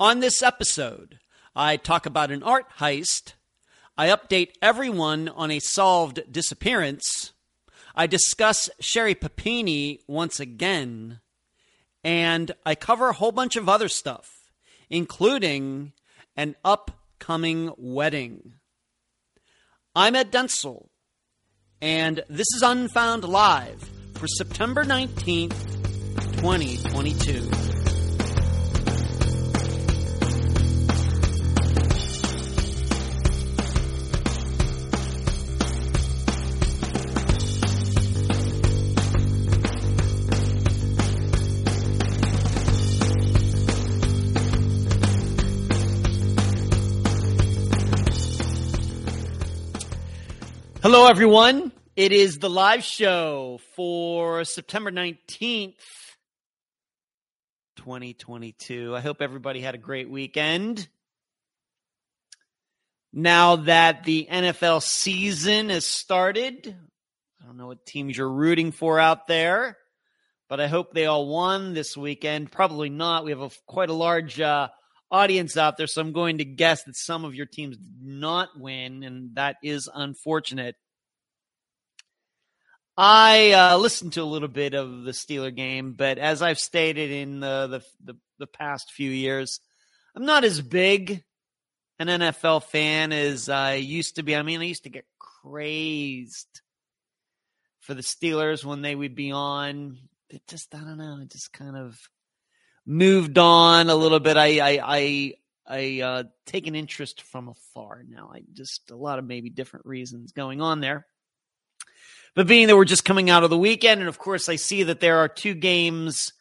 On this episode, I talk about an art heist. I update everyone on a solved disappearance. I discuss Sherri Papini once again. And I cover a whole bunch of other stuff, including an upcoming wedding. I'm Ed Dentzel, and this is Unfound Live for September 19th, 2022. Hello, everyone. It is the live show for September 19th, 2022. I hope everybody had a great weekend. Now that the NFL season has started, I don't know what teams you're rooting for out there, but I hope they all won this weekend. Probably not. We have a, quite a large uh, audience out there, so I'm going to guess that some of your teams did not win, and that is unfortunate. I uh, listened to a little bit of the Steeler game, but as I've stated in the, the, the the past few years, I'm not as big an NFL fan as I used to be. I mean, I used to get crazed for the Steelers when they would be on. It just I don't know. It just kind of moved on a little bit. I I I, I uh, take an interest from afar now. I just a lot of maybe different reasons going on there. But being that we're just coming out of the weekend, and of course, I see that there are two games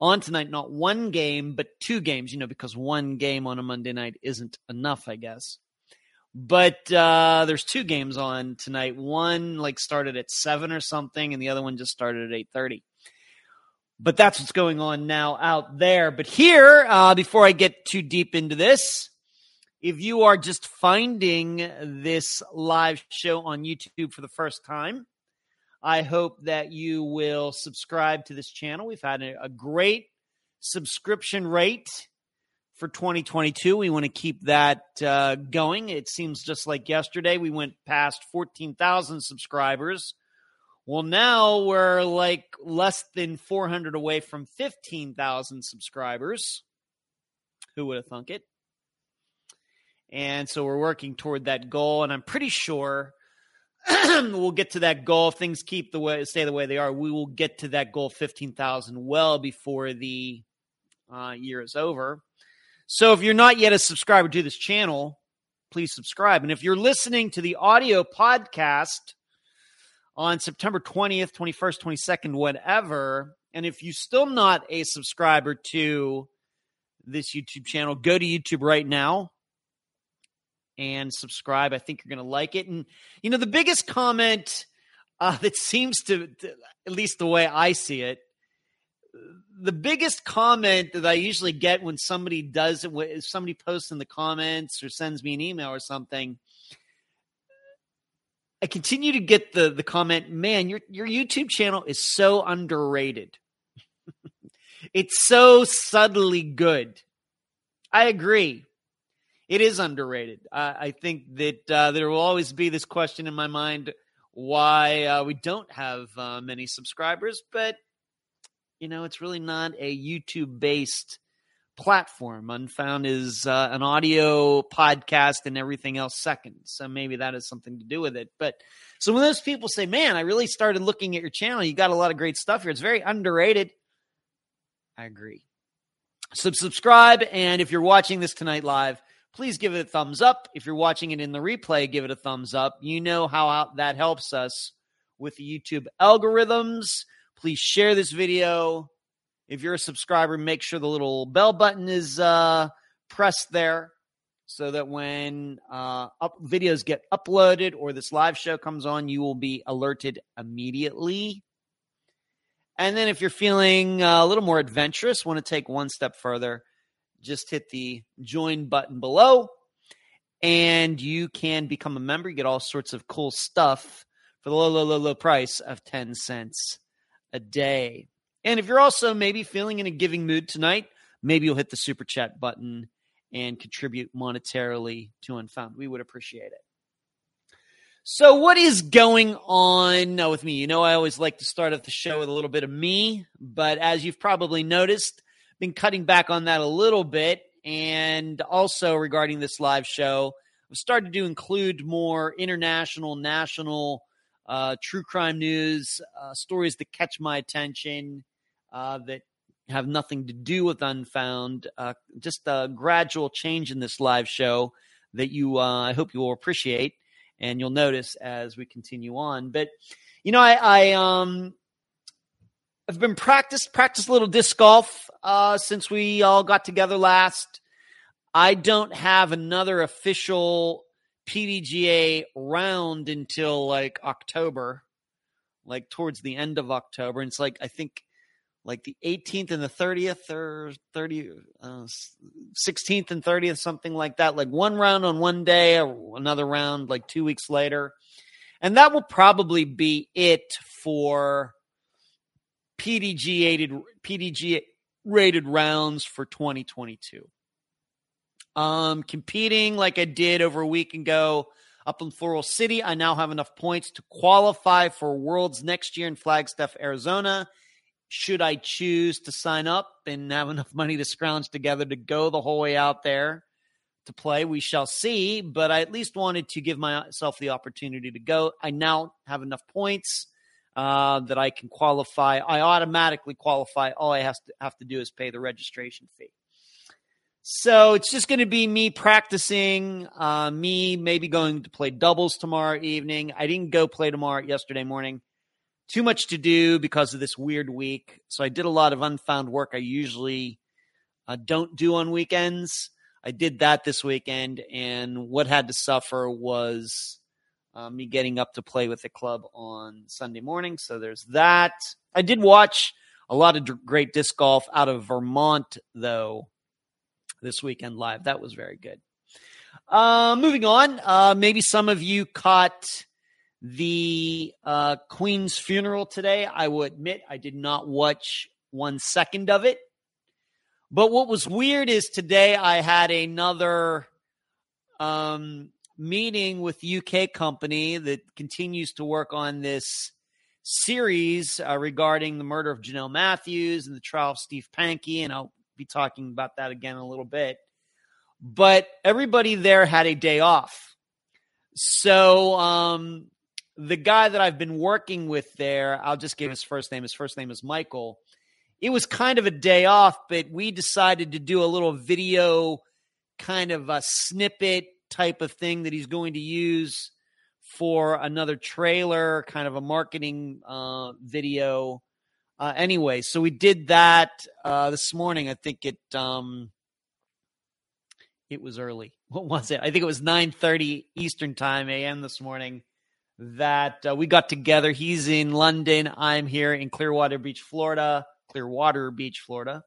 on tonight, not one game, but two games, you know, because one game on a Monday night isn't enough, I guess. But uh, there's two games on tonight. One like started at seven or something, and the other one just started at eight thirty. But that's what's going on now out there. But here, uh, before I get too deep into this, if you are just finding this live show on YouTube for the first time, I hope that you will subscribe to this channel. We've had a, a great subscription rate for 2022. We want to keep that uh, going. It seems just like yesterday we went past 14,000 subscribers. Well, now we're like less than 400 away from 15,000 subscribers. Who would have thunk it? And so we're working toward that goal. And I'm pretty sure we'll get to that goal. If things keep the way, stay the way they are, we will get to that goal, 15,000, well before the uh, year is over. So if you're not yet a subscriber to this channel, please subscribe. And if you're listening to the audio podcast on September 20th, 21st, 22nd, whatever, and if you're still not a subscriber to this YouTube channel, go to YouTube right now and subscribe. I think you're going to like it. And, you know, the biggest comment uh, that seems to, to, at least the way I see it, the biggest comment that I usually get when somebody does it, if somebody posts in the comments or sends me an email or something, I continue to get the the comment, man, your your YouTube channel is so underrated. it's so subtly good. I agree it is underrated. I think that uh, there will always be this question in my mind why uh, we don't have uh, many subscribers, but you know, it's really not a YouTube based platform. Unfound is uh, an audio podcast and everything else second. So maybe that has something to do with it. But so when those people say, man, I really started looking at your channel, you got a lot of great stuff here, it's very underrated. I agree. So subscribe. And if you're watching this tonight live, please give it a thumbs up. If you're watching it in the replay, give it a thumbs up. You know how that helps us with the YouTube algorithms. Please share this video. If you're a subscriber, make sure the little bell button is uh, pressed there so that when uh, up videos get uploaded or this live show comes on, you will be alerted immediately. And then if you're feeling uh, a little more adventurous, want to take one step further, just hit the join button below and you can become a member. You get all sorts of cool stuff for the low, low, low, low price of 10 cents a day. And if you're also maybe feeling in a giving mood tonight, maybe you'll hit the super chat button and contribute monetarily to Unfound. We would appreciate it. So, what is going on with me? You know, I always like to start off the show with a little bit of me, but as you've probably noticed, been cutting back on that a little bit. And also regarding this live show, I've started to include more international, national uh, true crime news, uh, stories that catch my attention uh, that have nothing to do with Unfound. Uh, just a gradual change in this live show that you, uh, I hope you will appreciate and you'll notice as we continue on. But you know, I, I um, I've been practiced practice a little disc golf uh, since we all got together last. I don't have another official PDGA round until like October, like towards the end of October. And it's like I think like the 18th and the 30th or 30 uh, 16th and 30th something like that. Like one round on one day another round like 2 weeks later. And that will probably be it for PDG PDG rated rounds for 2022 um competing like I did over a week ago up in Floral City I now have enough points to qualify for Worlds next year in Flagstaff Arizona should I choose to sign up and have enough money to scrounge together to go the whole way out there to play, we shall see. But I at least wanted to give myself the opportunity to go. I now have enough points uh, that I can qualify. I automatically qualify. All I have to have to do is pay the registration fee. So it's just going to be me practicing, uh, me maybe going to play doubles tomorrow evening. I didn't go play tomorrow yesterday morning too much to do because of this weird week. So I did a lot of unfound work I usually uh, don't do on weekends. I did that this weekend, and what had to suffer was uh, me getting up to play with the club on Sunday morning. So there's that. I did watch a lot of d- great disc golf out of Vermont, though, this weekend live. That was very good. Uh, moving on, uh, maybe some of you caught the uh, Queen's funeral today. I will admit I did not watch one second of it. But what was weird is today I had another um, meeting with UK company that continues to work on this series uh, regarding the murder of Jonelle Matthews and the trial of Steve Pankey, and I'll be talking about that again in a little bit. But everybody there had a day off. So um, the guy that I've been working with there, I'll just give his first name. His first name is Michael. It was kind of a day off, but we decided to do a little video kind of a snippet type of thing that he's going to use for another trailer, kind of a marketing uh, video. Uh, anyway, so we did that uh, this morning. I think it um, it was early. What was it? I think it was nine thirty Eastern time a.m. this morning that uh, we got together. He's in London. I'm here in Clearwater Beach, Florida. Clearwater Beach, Florida.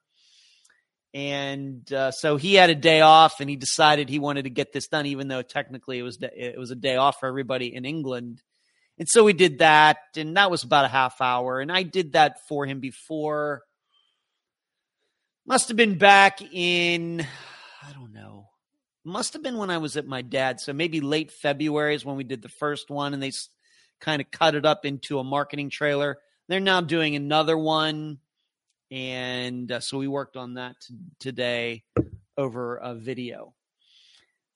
And uh, so he had a day off, and he decided he wanted to get this done, even though technically it was it was a day off for everybody in England. And so we did that, and that was about a half hour. And I did that for him before. Must have been back in I don't know must have been when I was at my dad's. So maybe late February is when we did the first one, and they kind of cut it up into a marketing trailer. They're now doing another one, and uh, so we worked on that t- today over a video.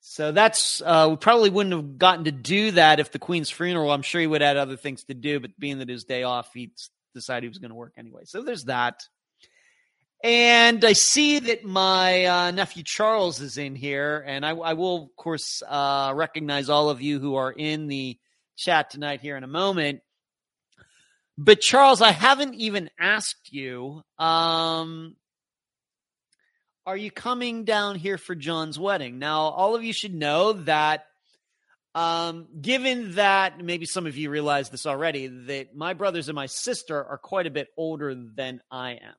So that's uh, we probably wouldn't have gotten to do that if the Queen's funeral. I'm sure he would have had other things to do, but being that his day off, he decided he was going to work anyway. So there's that. And I see that my uh, nephew Charles is in here, and I, I will, of course, uh, recognize all of you who are in the chat tonight here in a moment. But Charles, I haven't even asked you. Um, are you coming down here for John's wedding? Now, all of you should know that. Um, given that maybe some of you realize this already, that my brothers and my sister are quite a bit older than I am.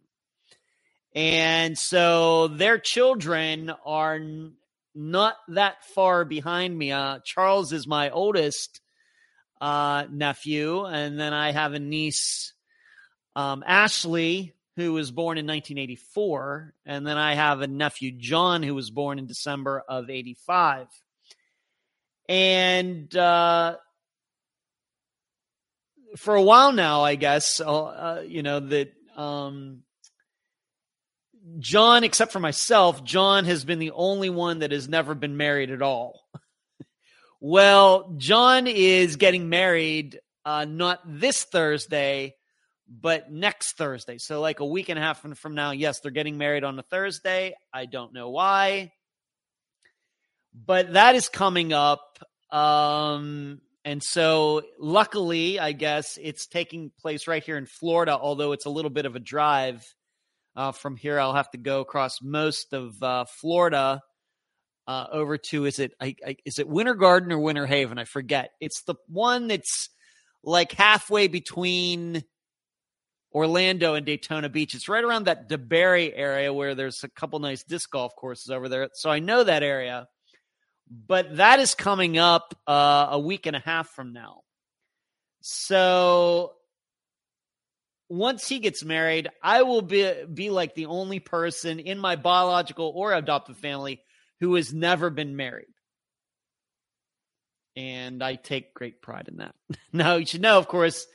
And so their children are n- not that far behind me. Uh, Charles is my oldest uh, nephew, and then I have a niece, um, Ashley, who was born in 1984, and then I have a nephew, John, who was born in December of 85. And uh, for a while now, I guess, uh, you know, that um, John, except for myself, John has been the only one that has never been married at all. well, John is getting married uh, not this Thursday, but next Thursday. So, like a week and a half from, from now, yes, they're getting married on a Thursday. I don't know why. But that is coming up. Um, and so, luckily, I guess it's taking place right here in Florida, although it's a little bit of a drive. Uh, from here, I'll have to go across most of uh, Florida uh, over to is it I, I, is it Winter Garden or Winter Haven? I forget. It's the one that's like halfway between Orlando and Daytona Beach. It's right around that DeBary area where there's a couple nice disc golf courses over there. So I know that area. But that is coming up uh, a week and a half from now. So once he gets married, I will be be like the only person in my biological or adoptive family who has never been married. And I take great pride in that. now, you should know, of course,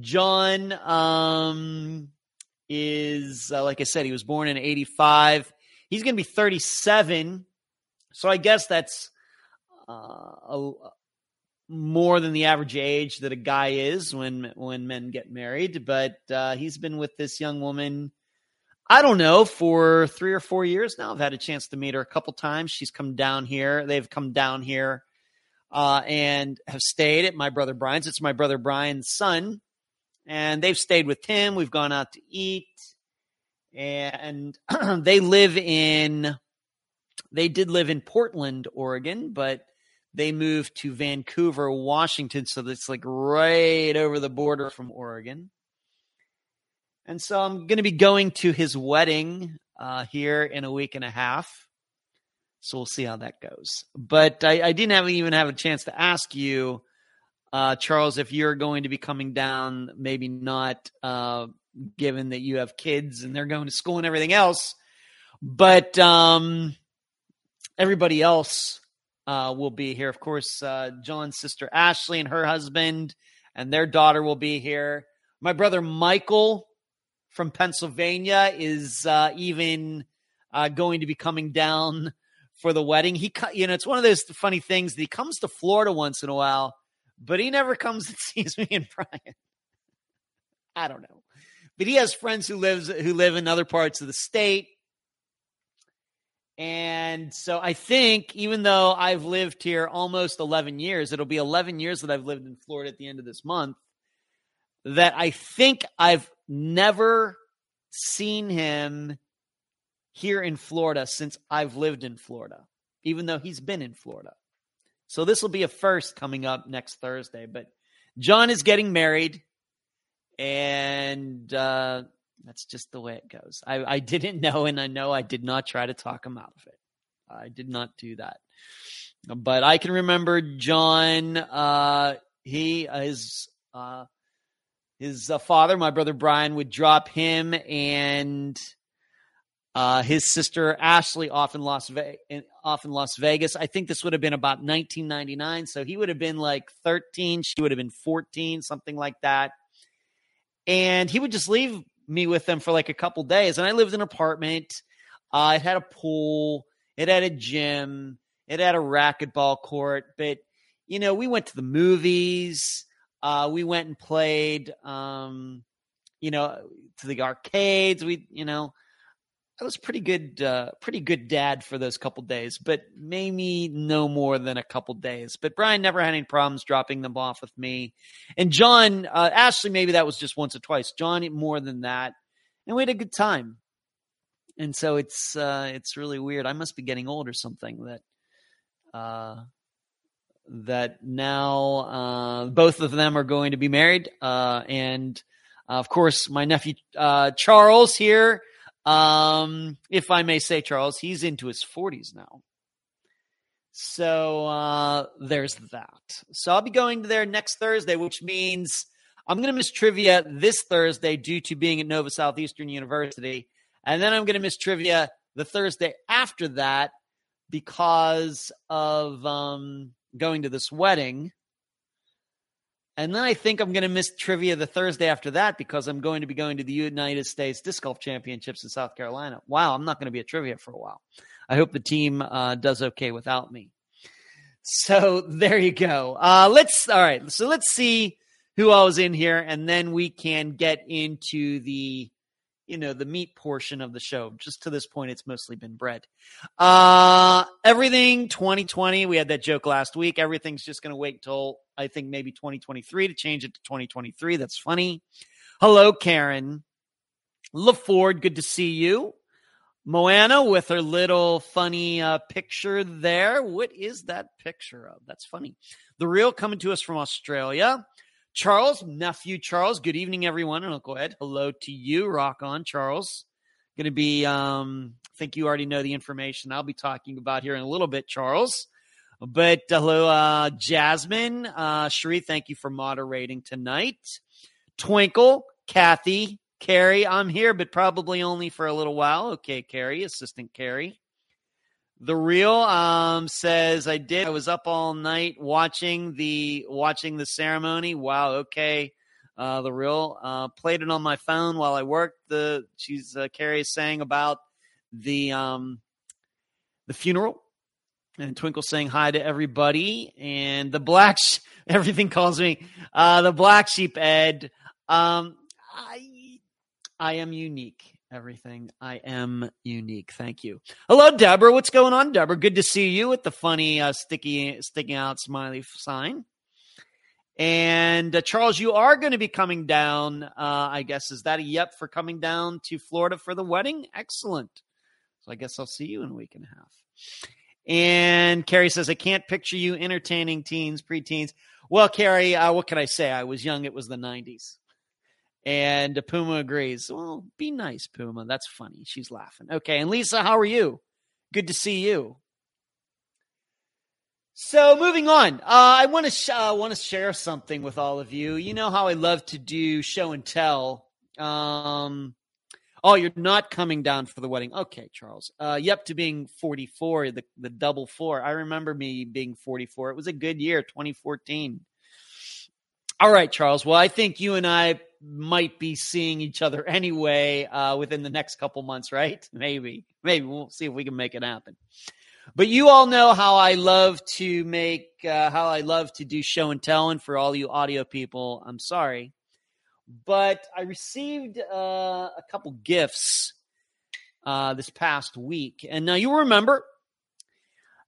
John um, is, uh, like I said, he was born in 85. He's going to be 37. So I guess that's uh, a, more than the average age that a guy is when when men get married. But uh, he's been with this young woman, I don't know, for three or four years now. I've had a chance to meet her a couple times. She's come down here. They've come down here uh, and have stayed at my brother Brian's. It's my brother Brian's son, and they've stayed with him. We've gone out to eat, and they live in. They did live in Portland, Oregon, but they moved to Vancouver, Washington. So that's like right over the border from Oregon. And so I'm going to be going to his wedding uh, here in a week and a half. So we'll see how that goes. But I, I didn't have, even have a chance to ask you, uh, Charles, if you're going to be coming down, maybe not, uh, given that you have kids and they're going to school and everything else. But um, everybody else uh, will be here. Of course, uh, John's sister Ashley and her husband and their daughter will be here. My brother Michael from Pennsylvania is uh, even uh, going to be coming down for the wedding. He, you know, it's one of those funny things that he comes to Florida once in a while, but he never comes and sees me and Brian. I don't know, but he has friends who lives who live in other parts of the state and so I think even though I've lived here almost 11 years, it'll be 11 years that I've lived in Florida at the end of this month, that I think I've never seen him here in Florida since I've lived in Florida, even though he's been in Florida. So this will be a first coming up next Thursday. But John is getting married, and uh, that's just the way it goes. I, I didn't know, and I know I did not try to talk him out of it. I did not do that. But I can remember John. Uh, he his uh, his uh, father, my brother Brian, would drop him and uh, his sister Ashley off in Las Vegas. Off in Las Vegas. I think this would have been about 1999. So he would have been like 13. She would have been 14, something like that. And he would just leave me with them for like a couple days. And I lived in an apartment. Uh, it had a pool. It had a gym. It had a racquetball court. But, you know, we went to the movies. Uh, we went and played, um, you know, to the arcades. We, you know, I was pretty good, uh, pretty good dad for those couple days, but maybe no more than a couple days. But Brian never had any problems dropping them off with me, and John, uh, Ashley, maybe that was just once or twice. John more than that, and we had a good time. And so it's uh, it's really weird. I must be getting old or something that uh, that now uh, both of them are going to be married, uh, and uh, of course my nephew uh, Charles here um, if I may say, Charles, he's into his 40s now. So uh, there's that. So I'll be going there next Thursday, which means I'm going to miss trivia this Thursday due to being at Nova Southeastern University. And then I'm going to miss trivia the Thursday after that because of um, going to this wedding. And then I think I'm going to miss trivia the Thursday after that because I'm going to be going to the United States Disc Golf Championships in South Carolina. Wow, I'm not going to be at trivia for a while. I hope the team uh, does okay without me. So there you go. Uh, let's all right. So let's see who I is in here, and then we can get into the you know the meat portion of the show. Just to this point, it's mostly been bread. Uh, everything 2020. We had that joke last week. Everything's just going to wait until I think maybe 2023 to change it to 2023. That's funny. Hello, Karen. LaFord, good to see you. Moana with her little funny uh, picture there. What is that picture of? That's funny. The real coming to us from Australia. Charles, nephew Charles. Good evening, everyone. And Uncle Ed, hello to you. Rock on, Charles. Going to be, um, I think you already know the information I'll be talking about here in a little bit, Charles. But uh, hello, uh, Jasmine. Uh, thank you for moderating tonight. Twinkle, Kathy, Carrie, I'm here, but probably only for a little while. Okay, Carrie, Assistant Carrie. The real um, says I did. I was up all night watching the watching the ceremony. Wow. Okay. Uh, the real uh, played it on my phone while I worked. The she's uh, Carrie saying about the um, the funeral, and Twinkle saying hi to everybody. And the black sh- everything calls me uh, the black sheep. Ed, um, I I am unique everything. I am unique. Thank you. Hello, Deborah. What's going on, Deborah? Good to see you with the funny uh, sticky sticking out smiley sign. And uh, Charles, you are going to be coming down. Uh, I guess is that a yep for coming down to Florida for the wedding? Excellent. So I guess I'll see you in a week and a half. And Carrie says, I can't picture you entertaining teens, preteens. Well, Carrie, uh, what can I say? I was young. It was the 90s. And Puma agrees. Well, be nice, Puma. That's funny. She's laughing. Okay. And Lisa, how are you? Good to see you. So moving on, uh, I want to sh- uh, want to share something with all of you. You know how I love to do show and tell. Um, oh, you're not coming down for the wedding, okay, Charles? Uh, yep, to being 44, the the double four. I remember me being 44. It was a good year, 2014. All right, Charles. Well, I think you and I might be seeing each other anyway uh, within the next couple months, right? Maybe, maybe we'll see if we can make it happen. But you all know how I love to make, uh, how I love to do show and tell. And for all you audio people, I'm sorry, but I received uh, a couple gifts uh, this past week, and now you remember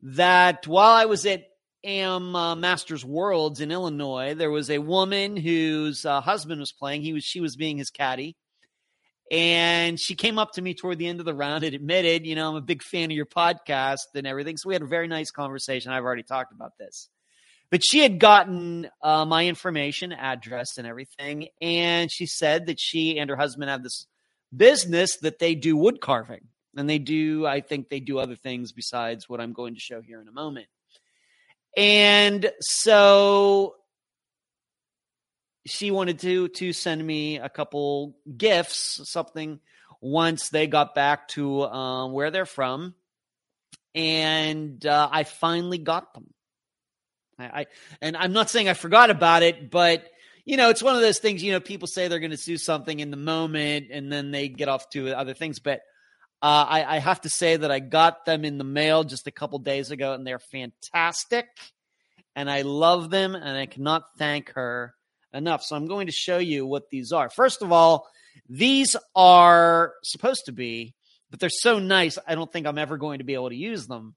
that while I was at am uh, Masters Worlds in Illinois, there was a woman whose uh, husband was playing. He was she was being his caddy, and she came up to me toward the end of the round and admitted, you know, I'm a big fan of your podcast and everything. So we had a very nice conversation. I've already talked about this, but she had gotten uh, my information, address, and everything, and she said that she and her husband have this business that they do wood carving. And they do, I think they do other things besides what I'm going to show here in a moment. And so she wanted to to send me a couple gifts, something once they got back to um, where they're from, and uh, I finally got them. I, I and I'm not saying I forgot about it, but you know, it's one of those things. You know, people say they're going to do something in the moment, and then they get off to other things. But uh, I, I, have to say that I got them in the mail just a couple days ago, and they're fantastic. And I love them, and I cannot thank her enough. So I'm going to show you what these are. First of all, these are supposed to be, but they're so nice, I don't think I'm ever going to be able to use them.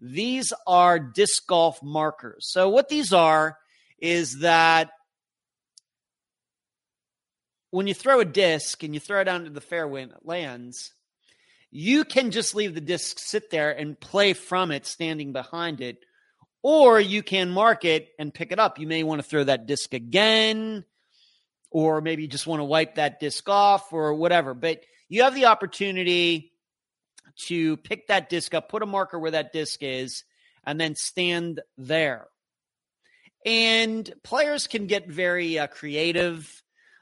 These are disc golf markers. So, what these are is that when you throw a disc and you throw it out into the fairway and it lands, you can just leave the disc sit there and play from it standing behind it or you can mark it and pick it up. You may want to throw that disc again or maybe you just want to wipe that disc off or whatever. But you have the opportunity to pick that disc up put a marker where that disc is and then stand there. And players can get very uh, creative,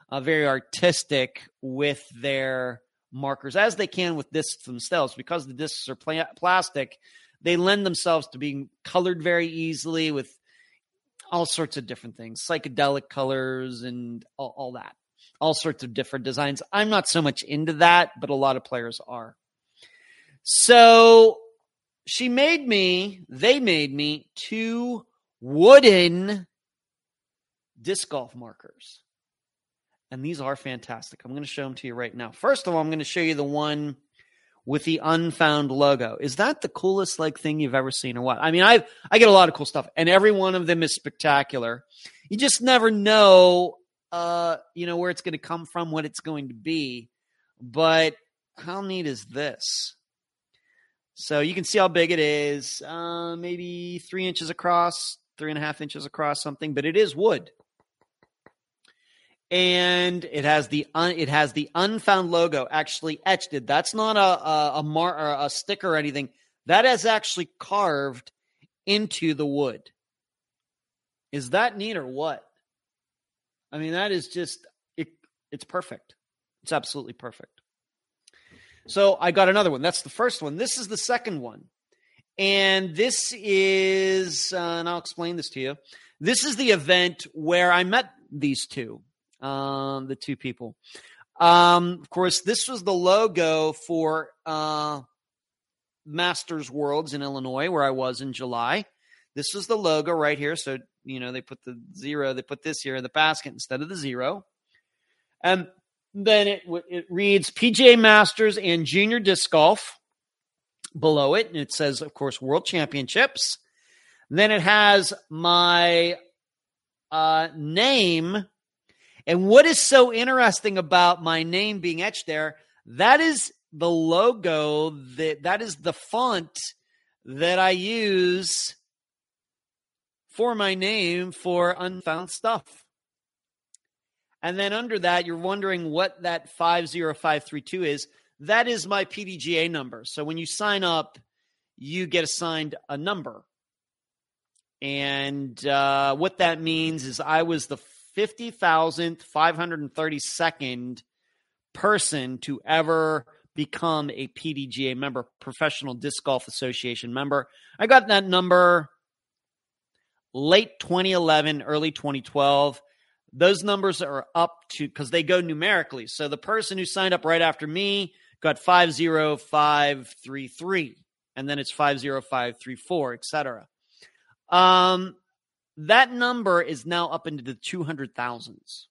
uh, very artistic with their markers, as they can with discs themselves. Because the discs are pla- plastic, they lend themselves to being colored very easily with all sorts of different things, psychedelic colors and all, all that, all sorts of different designs. I'm not so much into that, but a lot of players are. So she made me, they made me two wooden disc golf markers. And these are fantastic. I'm going to show them to you right now. First of all, I'm going to show you the one with the unfound logo. Is that the coolest like thing you've ever seen or what? I mean, I I get a lot of cool stuff and every one of them is spectacular. You just never know uh, you know, where it's going to come from, what it's going to be. But how neat is this? So you can see how big it is. Uh, maybe three inches across, three and a half inches across, something. But it is wood, and it has the un, it has the unfound logo actually etched. It. That's not a a, a mar a sticker or anything. That is actually carved into the wood. Is that neat or what? I mean, that is just it. It's perfect. It's absolutely perfect. So I got another one. That's the first one. This is the second one. And this is, uh, and I'll explain this to you. This is the event where I met these two, um, the two people. Um, of course, this was the logo for uh, Masters Worlds in Illinois, where I was in July. This was the logo right here. So, you know, they put the zero, they put this here in the basket instead of the zero. And then it it reads PGA Masters and Junior Disc Golf below it, and it says, of course, World Championships. Then it has my uh, name, and what is so interesting about my name being etched there? That is the logo that that is the font that I use for my name for unfound stuff. And then under that, you're wondering what that 50532 is. That is my PDGA number. So when you sign up, you get assigned a number. And uh, what that means is I was the 50,532nd person to ever become a PDGA member, Professional Disc Golf Association member. I got that number late 2011, early 2012 those numbers are up to because they go numerically. So the person who signed up right after me got 50533 and then it's 50534 etc um that number is now up into the 200,000s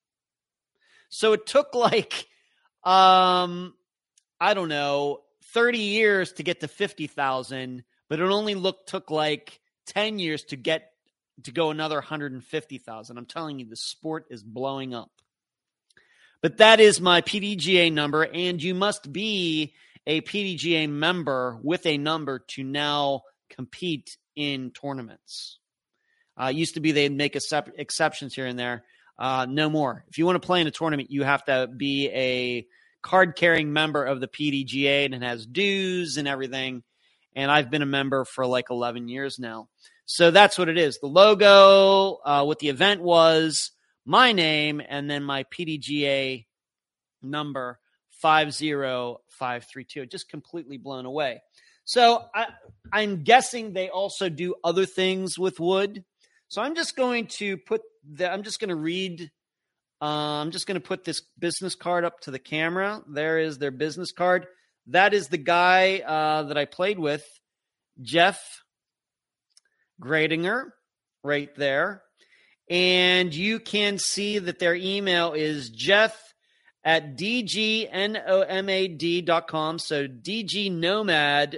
so it took like um i don't know 30 years to get to 50,000 but it only look took like 10 years to get to go another 150,000. I'm telling you, the sport is blowing up. But that is my PDGA number, and you must be a PDGA member with a number to now compete in tournaments. Uh, used to be they'd make exceptions here and there. Uh, no more. If you want to play in a tournament, you have to be a card carrying member of the PDGA, and it has dues and everything. And I've been a member for like 11 years now. So that's what it is. The logo, uh, what the event was, my name, and then my PDGA number 50532. Just completely blown away. So I, I'm guessing they also do other things with wood. So I'm just going to put the, I'm just going to read. Uh, I'm just going to put this business card up to the camera. There is their business card. That is the guy uh, that I played with, Jeff Gradinger right there. And you can see that their email is Jeff at dgnomad.com. So dgnomad.com.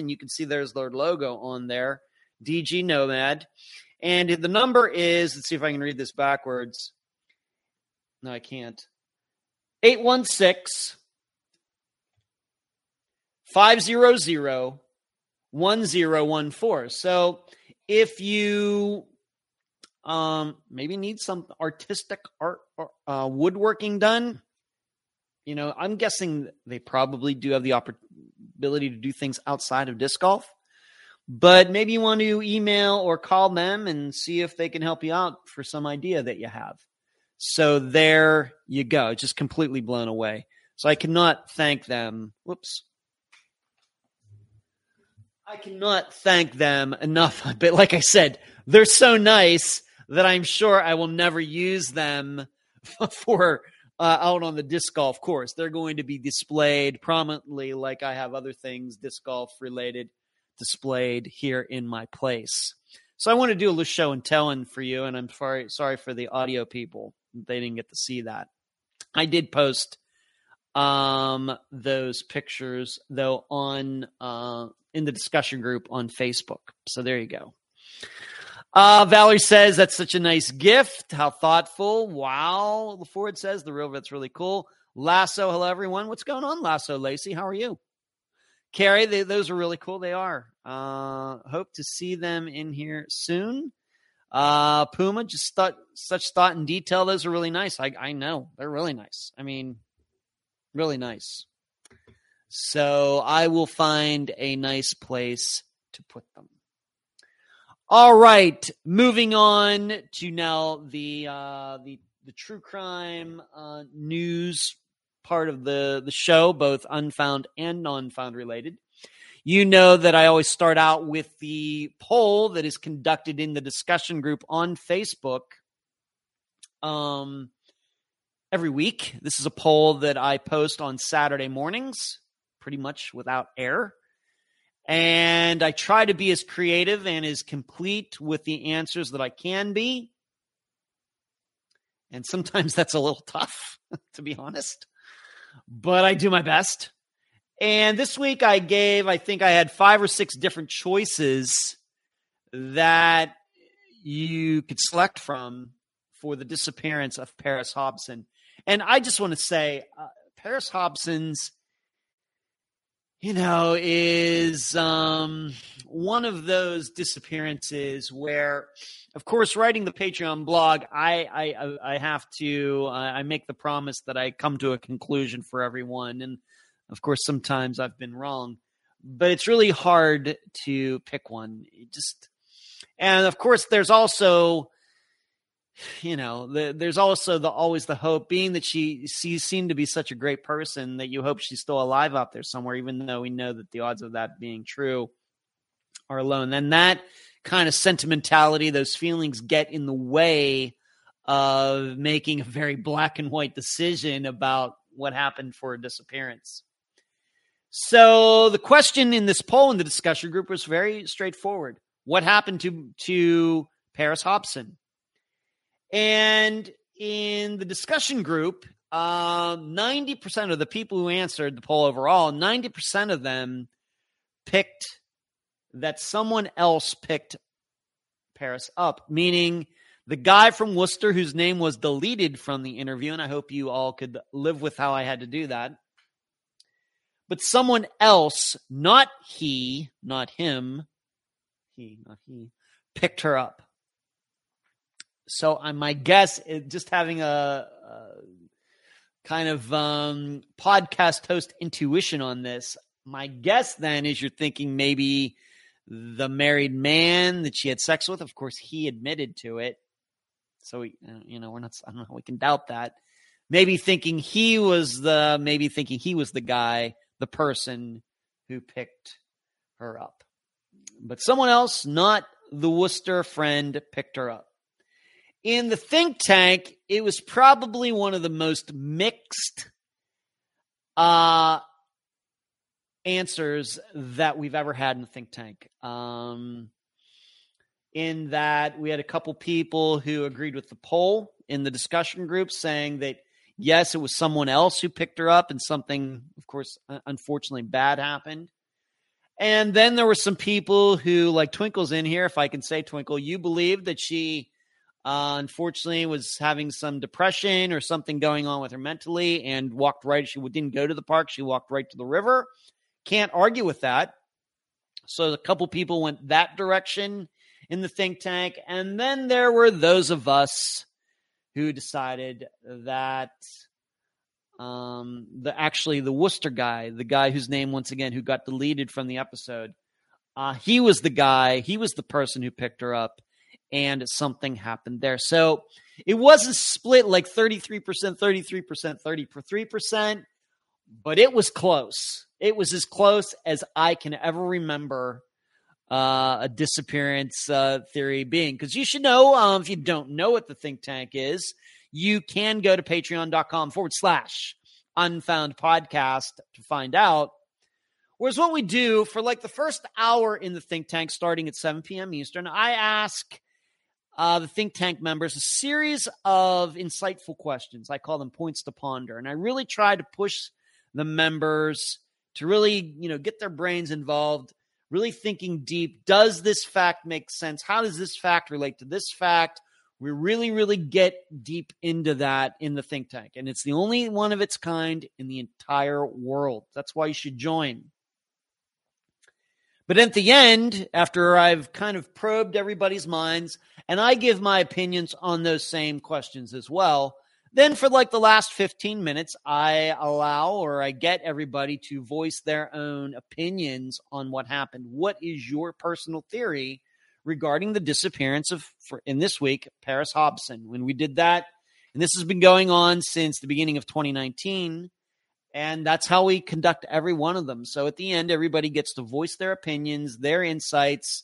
And you can see there's their logo on there, DG Nomad. And the number is, let's see if I can read this backwards. No, I can't. 816 500 1014. So if you um, maybe need some artistic art or uh, woodworking done, you know, I'm guessing they probably do have the ability to do things outside of disc golf. But maybe you want to email or call them and see if they can help you out for some idea that you have. So there you go. Just completely blown away. So I cannot thank them. Whoops. I cannot thank them enough. But like I said, they're so nice that I'm sure I will never use them for uh, out on the disc golf course. They're going to be displayed prominently, like I have other things disc golf related displayed here in my place. So I want to do a little show and telling for you, and I'm sorry sorry for the audio people; they didn't get to see that. I did post um, those pictures though on uh, in the discussion group on Facebook. So there you go. Uh, Valerie says that's such a nice gift. How thoughtful. Wow. Ford says the real that's really cool. Lasso, hello everyone. What's going on, Lasso Lacey? How are you? Carrie, they, those are really cool. They are. Uh, hope to see them in here soon. Uh, Puma, just thought such thought and detail. Those are really nice. I, I know they're really nice. I mean, really nice. So I will find a nice place to put them. All right, moving on to now the uh, the the true crime uh, news part of the the show, both unfound and non-found related. You know that I always start out with the poll that is conducted in the discussion group on Facebook. Um, every week, this is a poll that I post on Saturday mornings, pretty much without error. And I try to be as creative and as complete with the answers that I can be. And sometimes that's a little tough, to be honest but I do my best. And this week I gave, I think I had five or six different choices that you could select from for the disappearance of Paris Hobson. And I just want to say, uh, Paris Hobson's, you know, is um, one of those disappearances where of course, writing the Patreon blog, I I I have to I make the promise that I come to a conclusion for everyone, and of course, sometimes I've been wrong, but it's really hard to pick one. just and of course, there's also you know the, there's also the always the hope being that she she seemed to be such a great person that you hope she's still alive out there somewhere even though we know that the odds of that being true are low and then that kind of sentimentality, those feelings get in the way of making a very black and white decision about what happened for a disappearance. So the question in this poll in the discussion group was very straightforward. What happened to to Paris Hobson? And in the discussion group, uh, 90% of the people who answered the poll overall, 90% of them picked that someone else picked Paris up, meaning the guy from Worcester whose name was deleted from the interview, and I hope you all could live with how I had to do that. But someone else, not he, not him, he, not he, picked her up. So uh, my guess, just having a, a kind of um, podcast host intuition on this, my guess then is you're thinking maybe the married man that she had sex with. Of course, he admitted to it. So, we, uh, you know, we're not, I don't know, we can doubt that. Maybe thinking he was the, maybe thinking he was the guy, the person who picked her up. But someone else, not the Worcester friend, picked her up. In the think tank, it was probably one of the most mixed uh, answers that we've ever had in the think tank. Um, in that we had a couple people who agreed with the poll in the discussion group saying that yes, it was someone else who picked her up and something, of course, unfortunately bad happened. And then there were some people who, like Twinkle's in here, if I can say Twinkle, you believe that she uh, unfortunately was having some depression or something going on with her mentally and walked right. She didn't go to the park. She walked right to the river. Can't argue with that. So a couple people went that direction in the think tank. And then there were those of us who decided that um, the actually the Worcester guy, the guy whose name once again who got deleted from the episode, Uh, he was the guy, he was the person who picked her up, and something happened there. So it wasn't split like 33%, 33%, 33%, but it was close. It was as close as I can ever remember uh, a disappearance uh, theory being. Because you should know, um, if you don't know what the think tank is, you can go to patreon.com forward slash unfound podcast to find out. Whereas what we do for like the first hour in the think tank, starting at 7 p.m. Eastern, I ask uh, the think tank members a series of insightful questions. I call them points to ponder. And I really try to push the members to really, you know, get their brains involved, really thinking deep. Does this fact make sense? How does this fact relate to this fact? We really, really get deep into that in the think tank. And it's the only one of its kind in the entire world. That's why you should join. But at the end, after I've kind of probed everybody's minds and I give my opinions on those same questions as well, then for like the last 15 minutes, I allow or I get everybody to voice their own opinions on what happened. What is your personal theory regarding the disappearance of, for, in this week, Paris Hobson? When we did that, and this has been going on since the beginning of 2019. And that's how we conduct every one of them. So at the end, everybody gets to voice their opinions, their insights.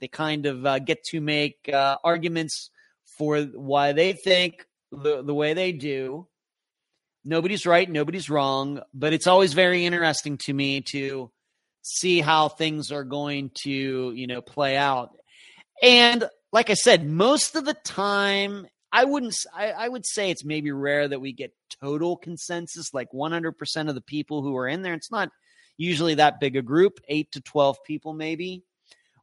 They kind of uh, get to make uh, arguments for why they think the, the way they do. Nobody's right, nobody's wrong, but it's always very interesting to me to see how things are going to, you know, play out. And like I said, most of the time, I wouldn't, I, I would say it's maybe rare that we get total consensus, like 100% of the people who are in there. It's not usually that big a group, eight to 12 people, maybe.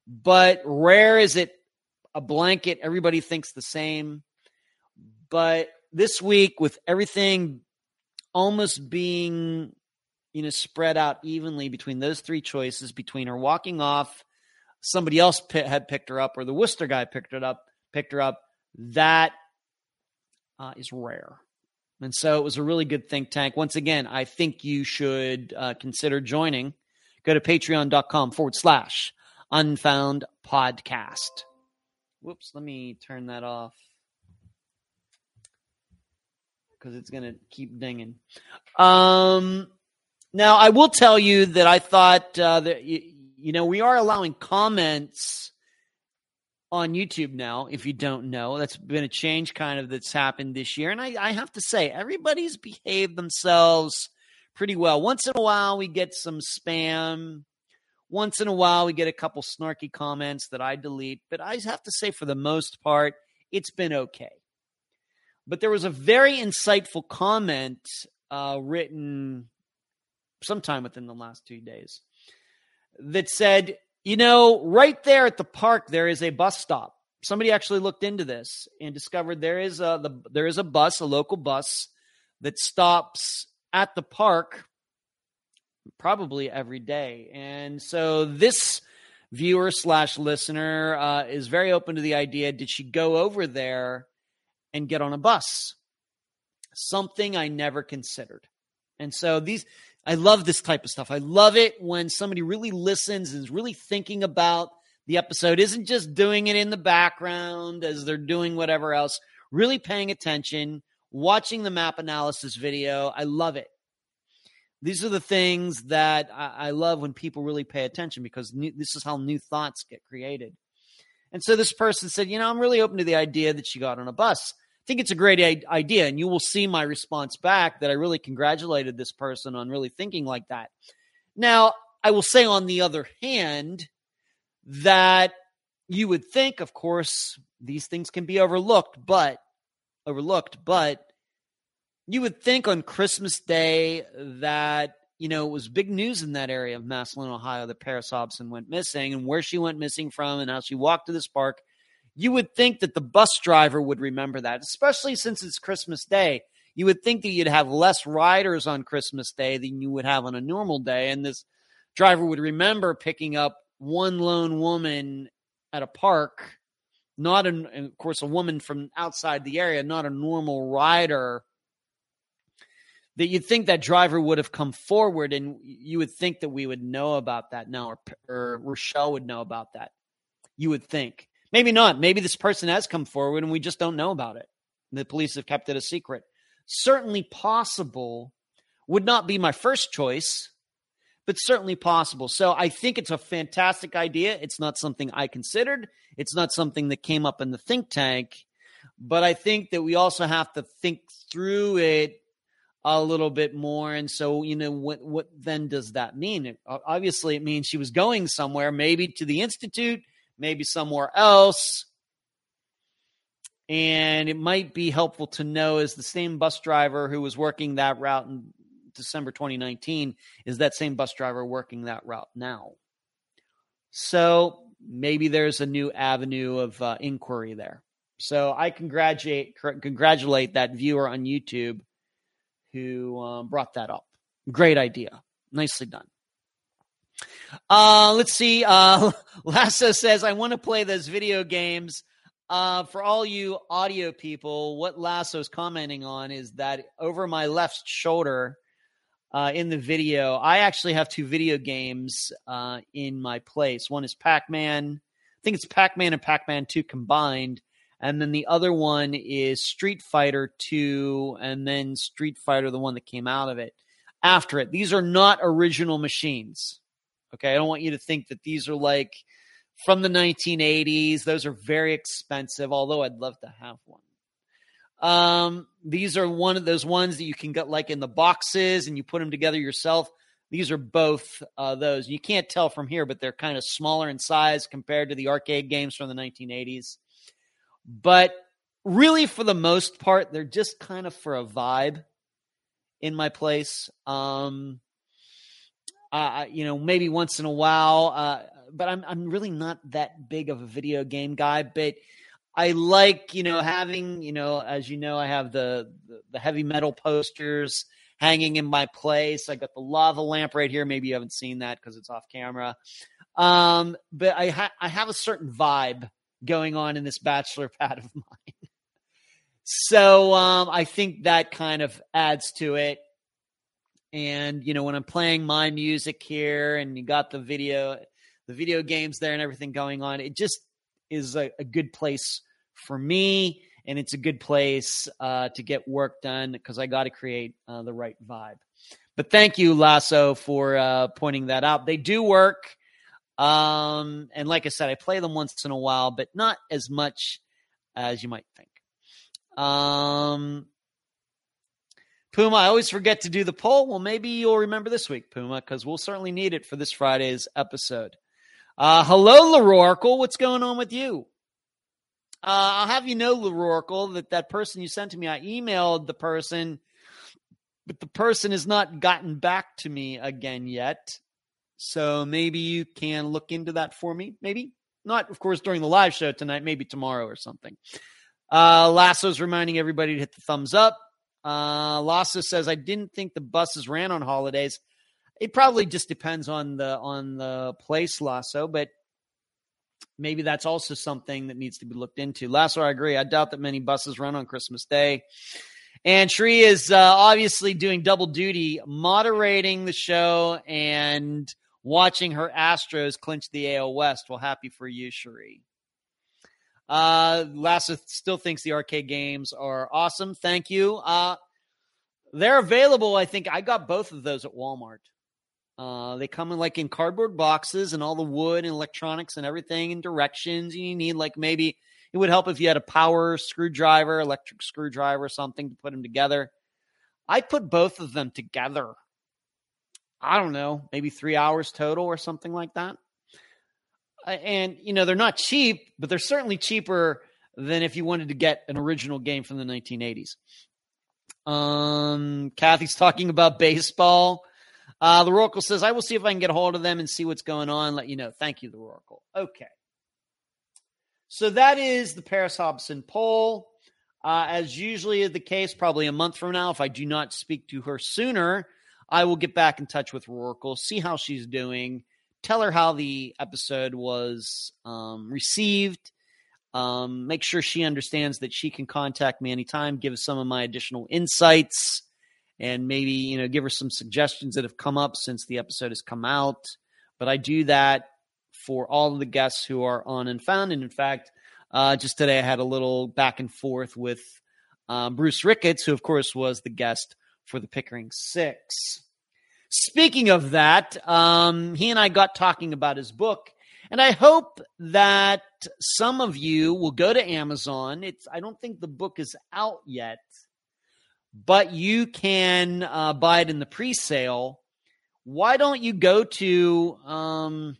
But rare is it a blanket, everybody thinks the same. But this week, with everything almost being you know spread out evenly between those three choices, between her walking off, somebody else had picked her up, or the Worcester guy picked it up, picked her up. That uh, is rare. And so it was a really good think tank. Once again, I think you should uh, consider joining. Go to patreon.com forward slash unfound podcast. Whoops, let me turn that off because it's going to keep dinging. Um, now, I will tell you that I thought uh, that, you, you know, we are allowing comments on YouTube now, if you don't know. That's been a change kind of that's happened this year. And I, I have to say, everybody's behaved themselves pretty well. Once in a while, we get some spam. Once in a while, we get a couple snarky comments that I delete. But I have to say, for the most part, it's been okay. But there was a very insightful comment uh, written sometime within the last two days that said, you know, right there at the park, there is a bus stop. Somebody actually looked into this and discovered there is a the, there is a bus, a local bus that stops at the park probably every day. And so this viewer slash listener uh, is very open to the idea: did she go over there and get on a bus. Something I never considered. And so these, I love this type of stuff. I love it when somebody really listens and is really thinking about the episode, isn't just doing it in the background as they're doing whatever else, really paying attention, watching the map analysis video. I love it. These are the things that I, I love when people really pay attention because new, this is how new thoughts get created. And so this person said, You know, I'm really open to the idea that she got on a bus I think it's a great idea. And you will see my response back that I really congratulated this person on really thinking like that. Now, I will say, on the other hand, that you would think, of course, these things can be overlooked, but overlooked, but you would think on Christmas Day that, you know, it was big news in that area of Massillon, Ohio, that Paris Hobson went missing and where she went missing from and how she walked to this park you would think that the bus driver would remember that, especially since it's Christmas Day. You would think that you'd have less riders on Christmas Day than you would have on a normal day. And this driver would remember picking up one lone woman at a park, not, an, of course, a woman from outside the area, not a normal rider that you'd think that driver would have come forward and you would think that we would know about that now or, or Rochelle would know about that. You would think. Maybe not. Maybe this person has come forward and we just don't know about it. The police have kept it a secret. Certainly possible would not be my first choice, but certainly possible. So I think it's a fantastic idea. It's not something I considered. It's not something that came up in the think tank, but I think that we also have to think through it a little bit more. And so, you know, what what then does that mean? It, obviously, it means she was going somewhere, maybe to the institute, maybe somewhere else. And it might be helpful to know is the same bus driver who was working that route in December 2019 is that same bus driver working that route now. So maybe there's a new avenue of uh, inquiry there. So I congratulate congratulate that viewer on YouTube who um, brought that up. Great idea. Nicely done. Uh, let's see. Uh, Lasso says, I want to play those video games. Uh, for all you audio people, what Lasso's commenting on is that over my left shoulder uh, in the video, I actually have two video games uh, in my place. One is Pac Man. I think it's Pac Man and Pac Man 2 combined. And then the other one is Street Fighter 2, and then Street Fighter, the one that came out of it after it. These are not original machines. Okay. I don't want you to think that these are like from the 1980s. Those are very expensive, although I'd love to have one. Um, these are one of those ones that you can get like in the boxes and you put them together yourself. These are both uh, those. You can't tell from here, but they're kind of smaller in size compared to the arcade games from the 1980s. But really, for the most part, they're just kind of for a vibe in my place. Um, uh, you know, maybe once in a while, uh, but I'm I'm really not that big of a video game guy. But I like, you know, having, you know, as you know, I have the, the, the heavy metal posters hanging in my place. I got the lava lamp right here. Maybe you haven't seen that because it's off camera. Um, but I ha- I have a certain vibe going on in this bachelor pad of mine. so um, I think that kind of adds to it. And you know, when I'm playing my music here, and you got the video, the video games there, and everything going on, it just is a, a good place for me, and it's a good place uh, to get work done because I got to create uh, the right vibe. But thank you, Lasso, for uh, pointing that out. They do work. Um, and like I said, I play them once in a while, but not as much as you might think. Um, Puma, I always forget to do the poll. Well, maybe you'll remember this week, Puma, because we'll certainly need it for this Friday's episode. Uh, hello, Leroracle. What's going on with you? Uh, I'll have you know, Leroracle, that that person you sent to me, I emailed the person, but the person has not gotten back to me again yet. So maybe you can look into that for me. Maybe not, of course, during the live show tonight. Maybe tomorrow or something. Uh, Lasso's reminding everybody to hit the thumbs up. Uh, Lasso says, "I didn't think the buses ran on holidays. It probably just depends on the on the place, Lasso, but maybe that's also something that needs to be looked into. Lasso, I agree. I doubt that many buses run on Christmas Day. And Shree is uh, obviously doing double duty, moderating the show and watching her Astros clinch the AL West. Well, happy for you, Shree. Uh, Lasso still thinks the arcade games are awesome. Thank you. Uh, they're available. I think I got both of those at Walmart. Uh, they come in like in cardboard boxes and all the wood and electronics and everything and directions. You need like maybe it would help if you had a power screwdriver, electric screwdriver, something to put them together. I put both of them together. I don't know, maybe three hours total or something like that. Uh, and you know they're not cheap, but they're certainly cheaper than if you wanted to get an original game from the 1980s. Um, Kathy's talking about baseball. Uh, the Oracle says, I will see if I can get a hold of them and see what's going on. Let you know. Thank you, the Oracle. Okay. So that is the Paris Hobson poll. Uh, as usually is the case, probably a month from now, if I do not speak to her sooner, I will get back in touch with Rochelle, see how she's doing, tell her how the episode was um, received, um, make sure she understands that she can contact me anytime, give some of my additional insights and maybe, you know, give her some suggestions that have come up since the episode has come out. But I do that for all of the guests who are on Unfound. And in fact, uh, just today I had a little back and forth with um, Bruce Ricketts, who, of course, was the guest for the Pickering Six. Speaking of that, um, he and I got talking about his book, and I hope that some of you will go to Amazon. It's I don't think the book is out yet, but you can uh, buy it in the pre-sale. Why don't you go to um,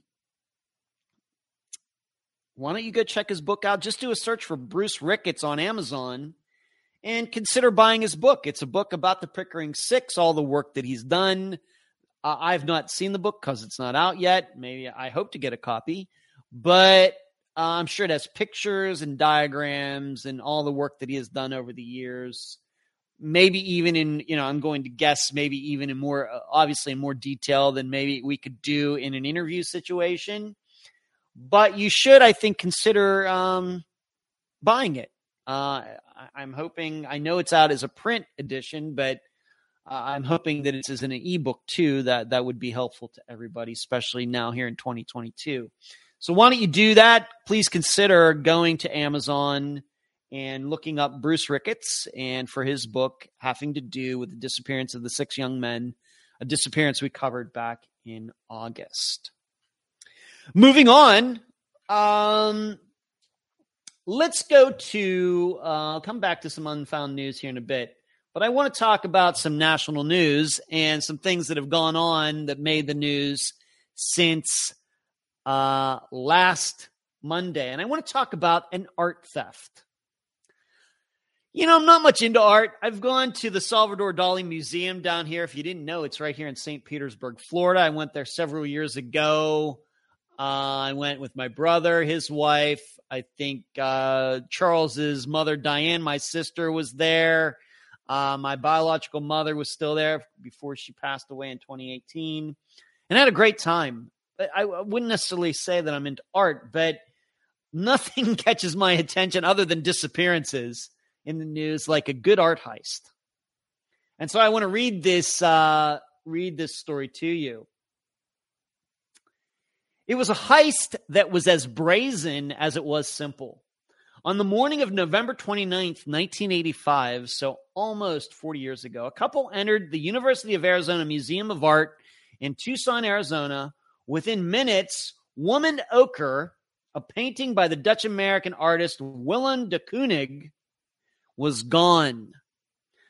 why don't you go check his book out? Just do a search for Bruce Ricketts on Amazon and consider buying his book. It's a book about the Pickering Six, all the work that he's done. Uh, I've not seen the book because it's not out yet. Maybe I hope to get a copy, but uh, I'm sure it has pictures and diagrams and all the work that he has done over the years. Maybe even in, you know, I'm going to guess maybe even in more, uh, obviously in more detail than maybe we could do in an interview situation but you should, I think, consider um, buying it. Uh, I, am hoping. I know it's out as a print edition, but uh, I'm hoping that it's as an ebook too. That that would be helpful to everybody, especially now here in 2022. So why don't you do that? Please consider going to Amazon and looking up Bruce Ricketts and for his book having to do with the disappearance of the six young men, a disappearance we covered back in August. Moving on, um, let's go to. Uh, I'll come back to some unfound news here in a bit, but I want to talk about some national news and some things that have gone on that made the news since uh, last Monday, and I want to talk about an art theft. You know, I'm not much into art. I've gone to the Salvador Dali Museum down here. If you didn't know, it's right here in St. Petersburg, Florida. I went there several years ago. Uh, I went with my brother, his wife. I think uh, Charles's mother, Diane, my sister, was there. Uh, my biological mother was still there before she passed away in 2018, and I had a great time. I, wouldn't necessarily say that I'm into art, but nothing catches my attention other than disappearances in the news like a good art heist. And so I want to read this uh, read this story to you. It was a heist that was as brazen as it was simple. On the morning of November 29th, 1985, so almost 40 years ago, a couple entered the University of Arizona Museum of Art in Tucson, Arizona. Within minutes, Woman Ochre, a painting by the Dutch American artist Willem de Kooning, was gone.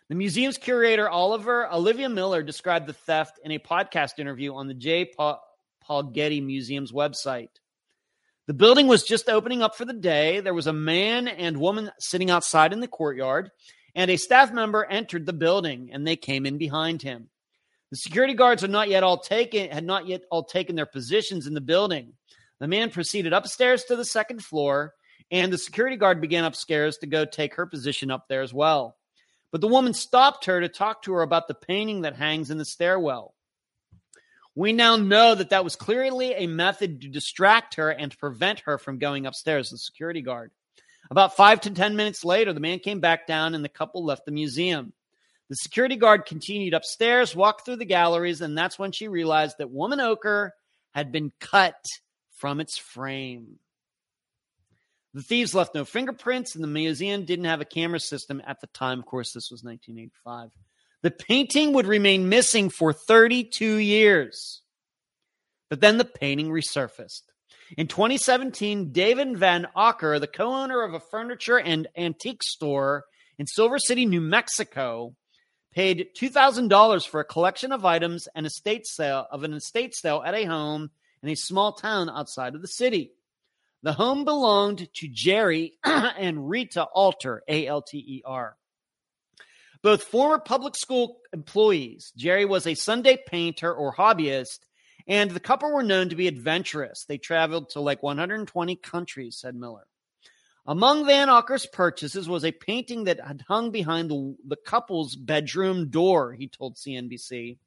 The museum's curator, Oliver Olivia Miller, described the theft in a podcast interview on the J. Paul, Paul Getty Museum's website. The building was just opening up for the day. There was a man and woman sitting outside in the courtyard, and a staff member entered the building, and they came in behind him. The security guards had not yet all taken had not yet all taken their positions in the building. The man proceeded upstairs to the second floor, and the security guard began upstairs to go take her position up there as well. But the woman stopped her to talk to her about the painting that hangs in the stairwell. We now know that that was clearly a method to distract her and to prevent her from going upstairs, the security guard. About five to 10 minutes later, the man came back down and the couple left the museum. The security guard continued upstairs, walked through the galleries, and that's when she realized that Woman Ochre had been cut from its frame. The thieves left no fingerprints, and the museum didn't have a camera system at the time. Of course, this was 1985. The painting would remain missing for 32 years. But then the painting resurfaced. In 2017, David Van Auker, the co owner of a furniture and antique store in Silver City, New Mexico, paid $2,000 for a collection of items and estate sale of an estate sale at a home in a small town outside of the city. The home belonged to Jerry and Rita Alter, A L T E R. Both former public school employees, Jerry was a Sunday painter or hobbyist, and the couple were known to be adventurous. They traveled to like 120 countries, said Miller. Among Van Auker's purchases was a painting that had hung behind the, the couple's bedroom door, he told CNBC.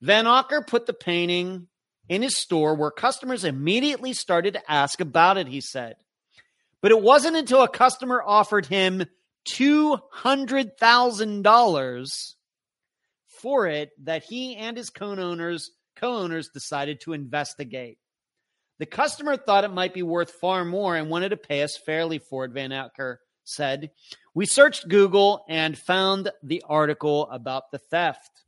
Van Auker put the painting in his store where customers immediately started to ask about it, he said. But it wasn't until a customer offered him $200,000 for it that he and his co-owners co-owners decided to investigate. The customer thought it might be worth far more and wanted to pay us fairly for it, Van Auker said. We searched Google and found the article about the theft.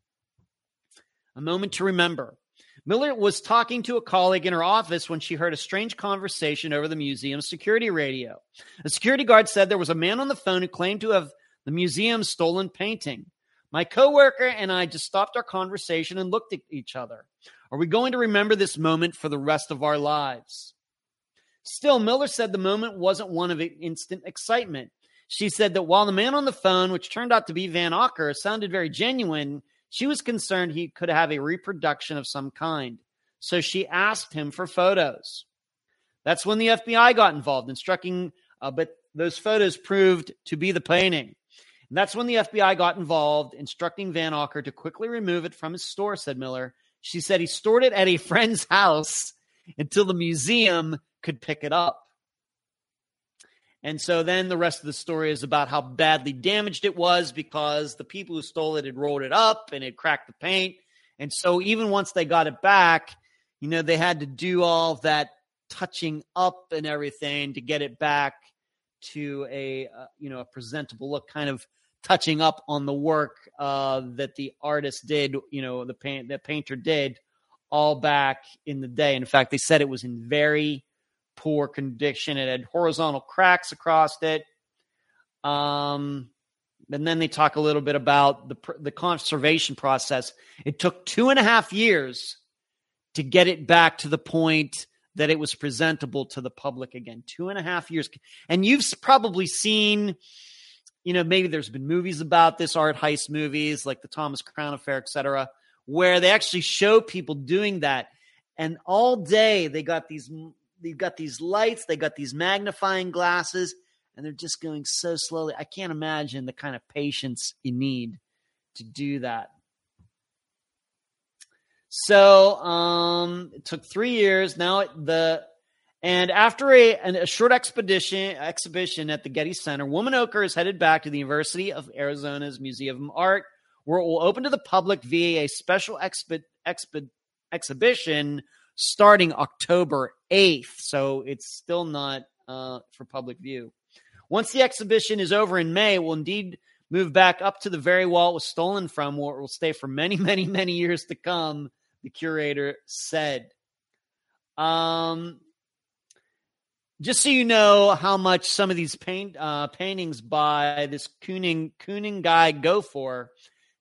A moment to remember. Miller was talking to a colleague in her office when she heard a strange conversation over the museum's security radio. A security guard said there was a man on the phone who claimed to have the museum's stolen painting. My coworker and I just stopped our conversation and looked at each other. Are we going to remember this moment for the rest of our lives? Still, Miller said the moment wasn't one of instant excitement. She said that while the man on the phone, which turned out to be Van Auker, sounded very genuine, she was concerned he could have a reproduction of some kind. So she asked him for photos. That's when the FBI got involved, instructing, uh, but those photos proved to be the painting. And that's when the FBI got involved, instructing Van Auker to quickly remove it from his store, said Miller. She said he stored it at a friend's house until the museum could pick it up. And so then the rest of the story is about how badly damaged it was because the people who stole it had rolled it up and it cracked the paint. And so even once they got it back, you know, they had to do all that touching up and everything to get it back to a uh, you know a presentable look kind of touching up on the work uh, that the artist did you know the paint the painter did all back in the day in fact they said it was in very poor condition. It had horizontal cracks across it. Um, and then they talk a little bit about the the conservation process. It took two and a half years to get it back to the point that it was presentable to the public again. Two and a half years, and you've probably seen, you know, maybe there's been movies about this, art heist movies like the Thomas Crown Affair, etc., where they actually show people doing that, and all day they got these they've got these lights, they got these magnifying glasses, and they're just going so slowly. I can't imagine the kind of patience you need to do that. So um, it took three years. Now the and after a, a short expedition exhibition at the Getty Center, Woman Ochre is headed back to the University of Arizona's Museum of Art, where it will open to the public via a special expi- expi- exhibition starting October 8th. So it's still not uh, for public view. Once the exhibition is over in May, it will indeed move back up to the very wall it was stolen from, where it will stay for many, many, many years to come, the curator said. Um, just so you know how much some of these paint uh, paintings by this Kooning Kooning guy go for.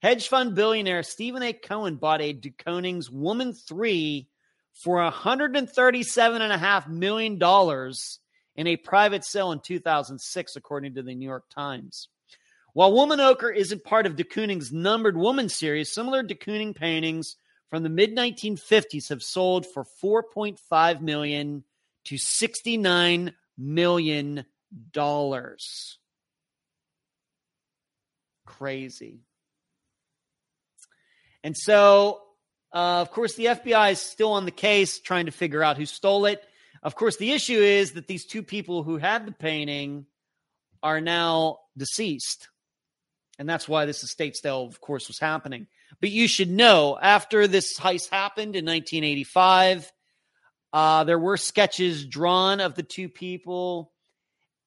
Hedge fund billionaire Steven A. Cohen bought a de Kooning's Woman 3 for $137.5 million in a private sale in 2006, according to the New York Times. While Woman Ochre isn't part of de Kooning's numbered woman series, similar de Kooning paintings from the mid 1950s have sold for 4.5 million to 69 million dollars. Crazy. And so uh, of course, the FBI is still on the case trying to figure out who stole it. Of course, the issue is that these two people who had the painting are now deceased. And that's why this estate sale, of course, was happening. But you should know after this heist happened in 1985, uh, there were sketches drawn of the two people.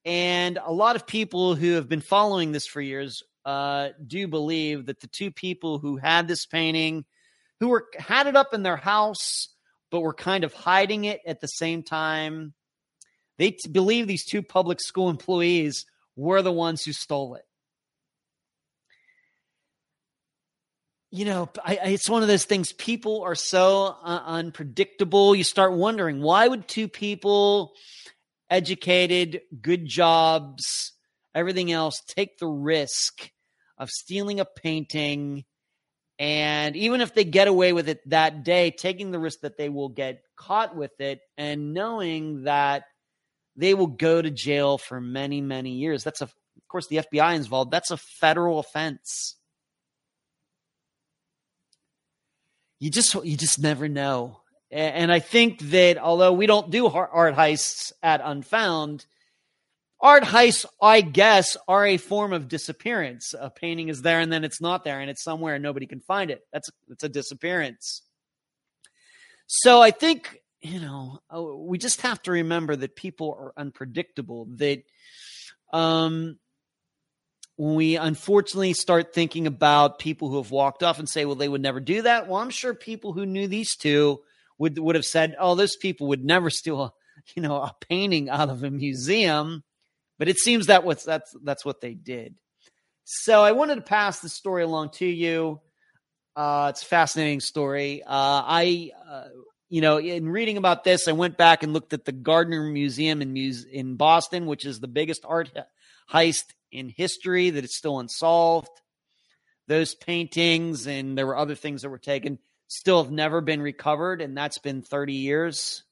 And a lot of people who have been following this for years uh, do believe that the two people who had this painting who were had it up in their house but were kind of hiding it at the same time. They t- believe these two public school employees were the ones who stole it. You know, I, I, it's one of those things. People are so uh, unpredictable. You start wondering why would two people, educated, good jobs, everything else, take the risk of stealing a painting and even if they get away with it that day, taking the risk that they will get caught with it and knowing that they will go to jail for many, many years. That's a, of course, the FBI involved. That's a federal offense. You just, you just never know. And I think that although we don't do art heists at Unfound, art heists, I guess, are a form of disappearance. A painting is there and then it's not there and it's somewhere and nobody can find it. That's that's a disappearance. So I think you know uh, we just have to remember that people are unpredictable. That um, when we unfortunately start thinking about people who have walked off and say, well, they would never do that. Well, I'm sure people who knew these two would would have said, oh, those people would never steal a you know a painting out of a museum. But it seems that was that's that's what they did. So I wanted to pass the story along to you. Uh, it's a fascinating story. Uh, I, uh, you know, in reading about this, I went back and looked at the Gardner Museum in Muse- in Boston, which is the biggest art heist in history that is still unsolved. Those paintings and there were other things that were taken still have never been recovered, and that's been 30 years.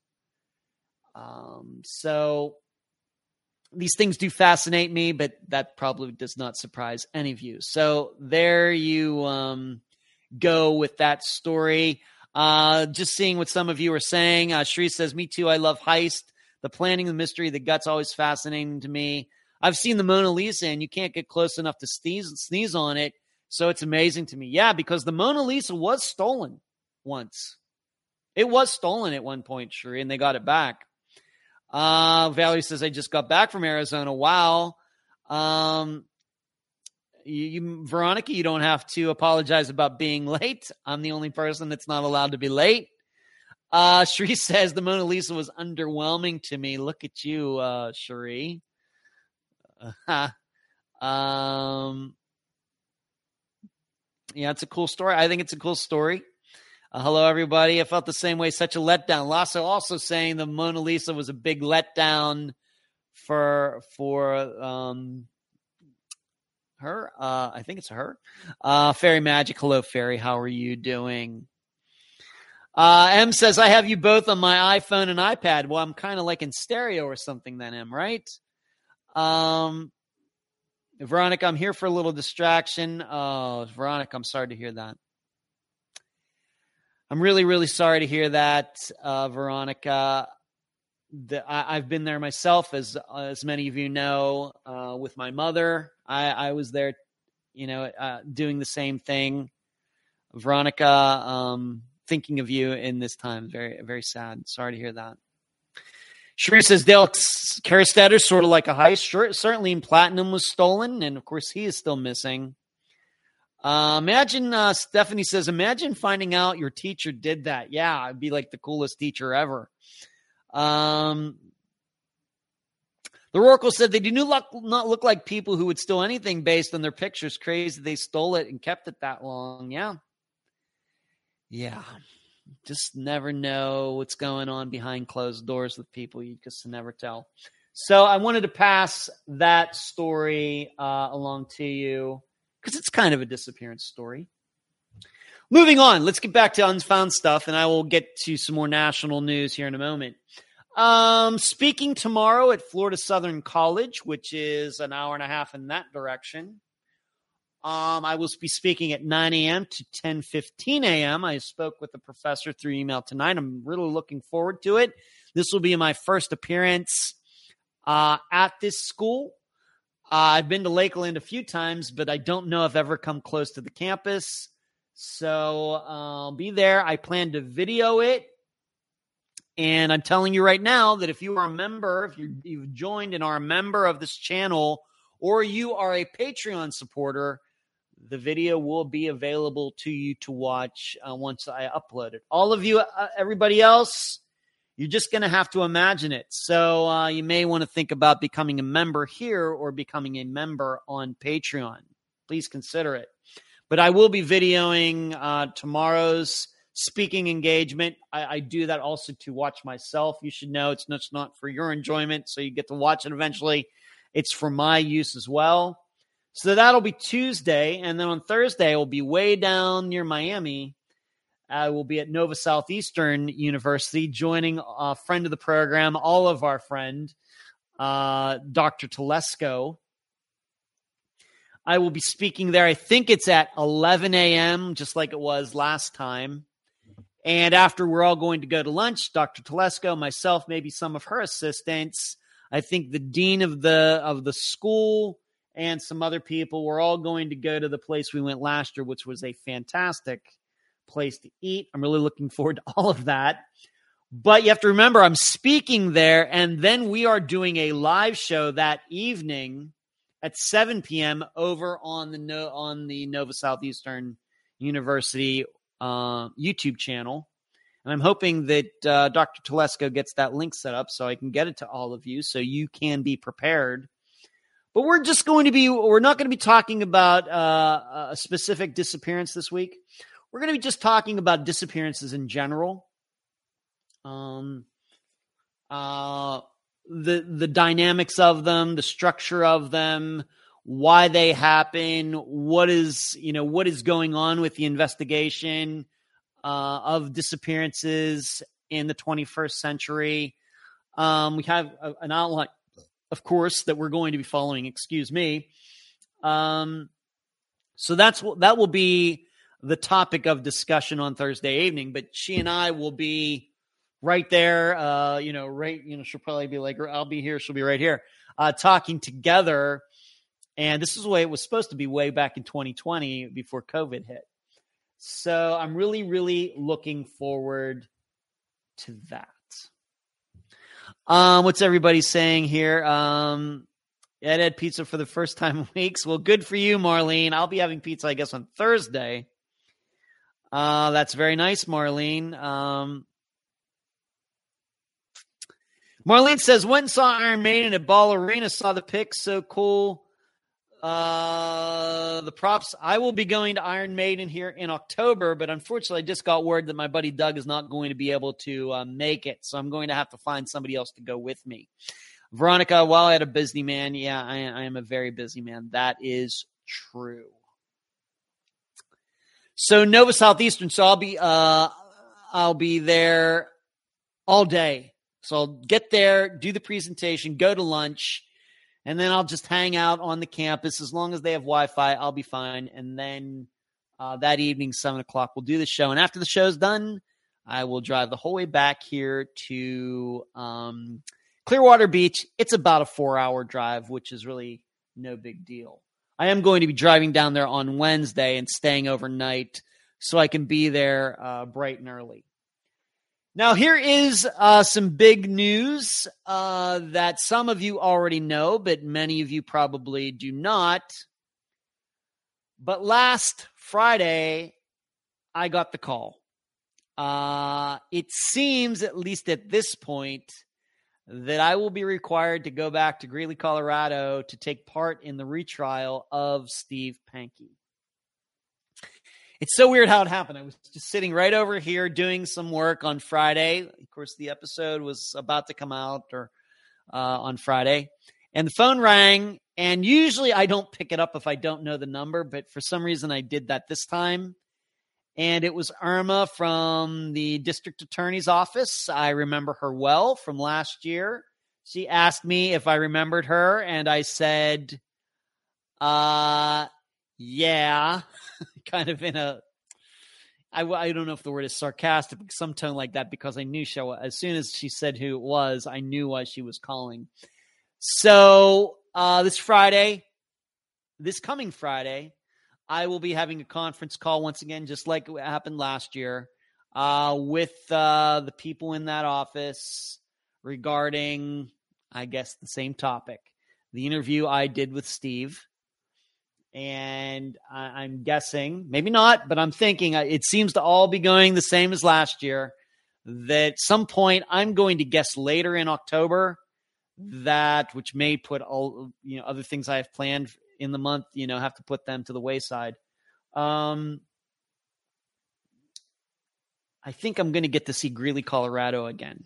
Um, so these things do fascinate me, but that probably does not surprise any of you. So there you um, go with that story. Uh, just seeing what some of you are saying. Uh, Shri says, Me too. I love heist. The planning, the mystery, the guts always fascinating to me. I've seen the Mona Lisa and you can't get close enough to sneeze, sneeze on it. So it's amazing to me. Yeah, because the Mona Lisa was stolen once. It was stolen at one point, Shri, and they got it back. Uh, Valerie says, I just got back from Arizona. Wow. Um, you, you, Veronica, you don't have to apologize about being late. I'm the only person that's not allowed to be late. Uh, Sheree says the Mona Lisa was underwhelming to me. Look at you, uh, Sheree. um, yeah, it's a cool story. I think it's a cool story. Uh, hello, everybody. I felt the same way. Such a letdown. Lasso also saying the Mona Lisa was a big letdown for for um her. Uh, I think it's her. Uh, Fairy Magic. Hello, Fairy. How are you doing? Uh, M says I have you both on my iPhone and iPad. Well, I'm kind of like in stereo or something. Then M, right? Um, Veronica, I'm here for a little distraction. Oh, Veronica, I'm sorry to hear that. I'm really, really sorry to hear that, uh, Veronica. The, I, have been there myself, as as many of you know, uh, with my mother. I, I was there, you know, uh, doing the same thing. Veronica, um, thinking of you in this time. Very, very sad. Sorry to hear that. Sheree says Dale Kerstetter sort of like a heist. Certainly in platinum was stolen, and of course he is still missing. Uh, imagine uh, Stephanie says, imagine finding out your teacher did that. Yeah, I'd be like the coolest teacher ever. Um, the Oracle said they do not look like people who would steal anything based on their pictures. Crazy they stole it and kept it that long. Yeah. Yeah. Just never know what's going on behind closed doors with people. You just never tell. So I wanted to pass that story uh, along to you because it's kind of a disappearance story. Moving on, let's get back to unfound stuff, and I will get to some more national news here in a moment. Um, speaking tomorrow at Florida Southern College, which is an hour and a half in that direction. Um, I will be speaking at 9 a.m. to 10:15 a.m. I spoke with the professor through email tonight. I'm really looking forward to it. This will be my first appearance uh, at this school. Uh, I've been to Lakeland a few times, but I don't know if I've ever come close to the campus. So I'll uh, be there. I plan to video it. And I'm telling you right now that if you are a member, if you, you've joined and are a member of this channel, or you are a Patreon supporter, the video will be available to you to watch uh, once I upload it. All of you, uh, everybody else, you're just going to have to imagine it. So uh, you may want to think about becoming a member here or becoming a member on Patreon. Please consider it. But I will be videoing uh, tomorrow's speaking engagement. I, I, do that also to watch myself. You should know it's not, it's not for your enjoyment, so you get to watch it eventually. It's for my use as well. So that'll be Tuesday. And then on Thursday, we'll be way down near Miami I will be at Nova Southeastern University, joining a friend of the program, all of our friend, uh, Dr. Telesco. I will be speaking there. I think it's at 11 a.m., just like it was last time. And after we're all going to go to lunch, Dr. Telesco, myself, maybe some of her assistants, I think the dean of the of the school and some other people we're all going to go to the place we went last year, which was a fantastic place to eat. I'm really looking forward to all of that. But you have to remember, I'm speaking there, and then we are doing a live show that evening at 7 p.m. over on the no, on the Nova Southeastern University uh, YouTube channel. And I'm hoping that uh, Dr. Telesco gets that link set up so I can get it to all of you so you can be prepared. But we're just going to be, we're not going to be talking about uh, a specific disappearance this week. We're going to be just talking about disappearances in general. Um, uh, the the dynamics of them, the structure of them, why they happen, what is you know what is going on with the investigation uh, of disappearances in the 21st century. Um, we have a, an outline, of course, that we're going to be following. Excuse me. Um, so that's that will be the topic of discussion on Thursday evening. But she and I will be right there. Uh, you know, right. You know, she'll probably be like, "I'll be here." She'll be right here, uh, talking together. And this is the way it was supposed to be way back in 2020 before COVID hit. So I'm really, really looking forward to that. Um, what's everybody saying here? Um, Ed had pizza for the first time in weeks. Well, good for you, Marlene. I'll be having pizza, I guess, on Thursday. Uh, that's very nice, Marlene. Um, Marlene says, and saw Iron Maiden at Ball Arena, saw the pics, so cool. Uh, the props. I will be going to Iron Maiden here in October, but unfortunately, I just got word that my buddy Doug is not going to be able to uh, make it, so I'm going to have to find somebody else to go with me. Veronica, while I had a busy man, yeah, I, I am a very busy man. That is true. So Nova Southeastern. So I'll be uh I'll be there all day. So I'll get there, do the presentation, go to lunch, and then I'll just hang out on the campus as long as they have Wi-Fi. I'll be fine. And then uh, that evening, seven o'clock, we'll do the show. And after the show's done, I will drive the whole way back here to um, Clearwater Beach. It's about a four-hour drive, which is really no big deal. I am going to be driving down there on Wednesday and staying overnight so I can be there uh, bright and early. Now, here is uh, some big news uh, that some of you already know, but many of you probably do not. But last Friday, I got the call. Uh, it seems, at least at this point, that I will be required to go back to Greeley, Colorado to take part in the retrial of Steve Pankey it's so weird how it happened. I was just sitting right over here doing some work on Friday. Of course, the episode was about to come out or uh, on Friday, and the phone rang. And usually, I don't pick it up if I don't know the number, but for some reason, I did that this time. And it was Irma from the district attorney's office. I remember her well from last year. She asked me if I remembered her, and I said, uh, yeah. kind of in a I, I don't know if the word is sarcastic, some tone like that, because I knew she, as soon as she said who it was, I knew why she was calling. So uh, this Friday, this coming Friday, I will be having a conference call once again, just like it happened last year, uh, with uh, the people in that office regarding, I guess, the same topic. The interview I did with Steve and I, am guessing, maybe not, but I'm thinking uh, it seems to all be going the same as last year. That some point I'm going to guess later in October that which may put all you know other things I have planned in the month, you know, have to put them to the wayside. Um, I think I'm going to get to see Greeley, Colorado again.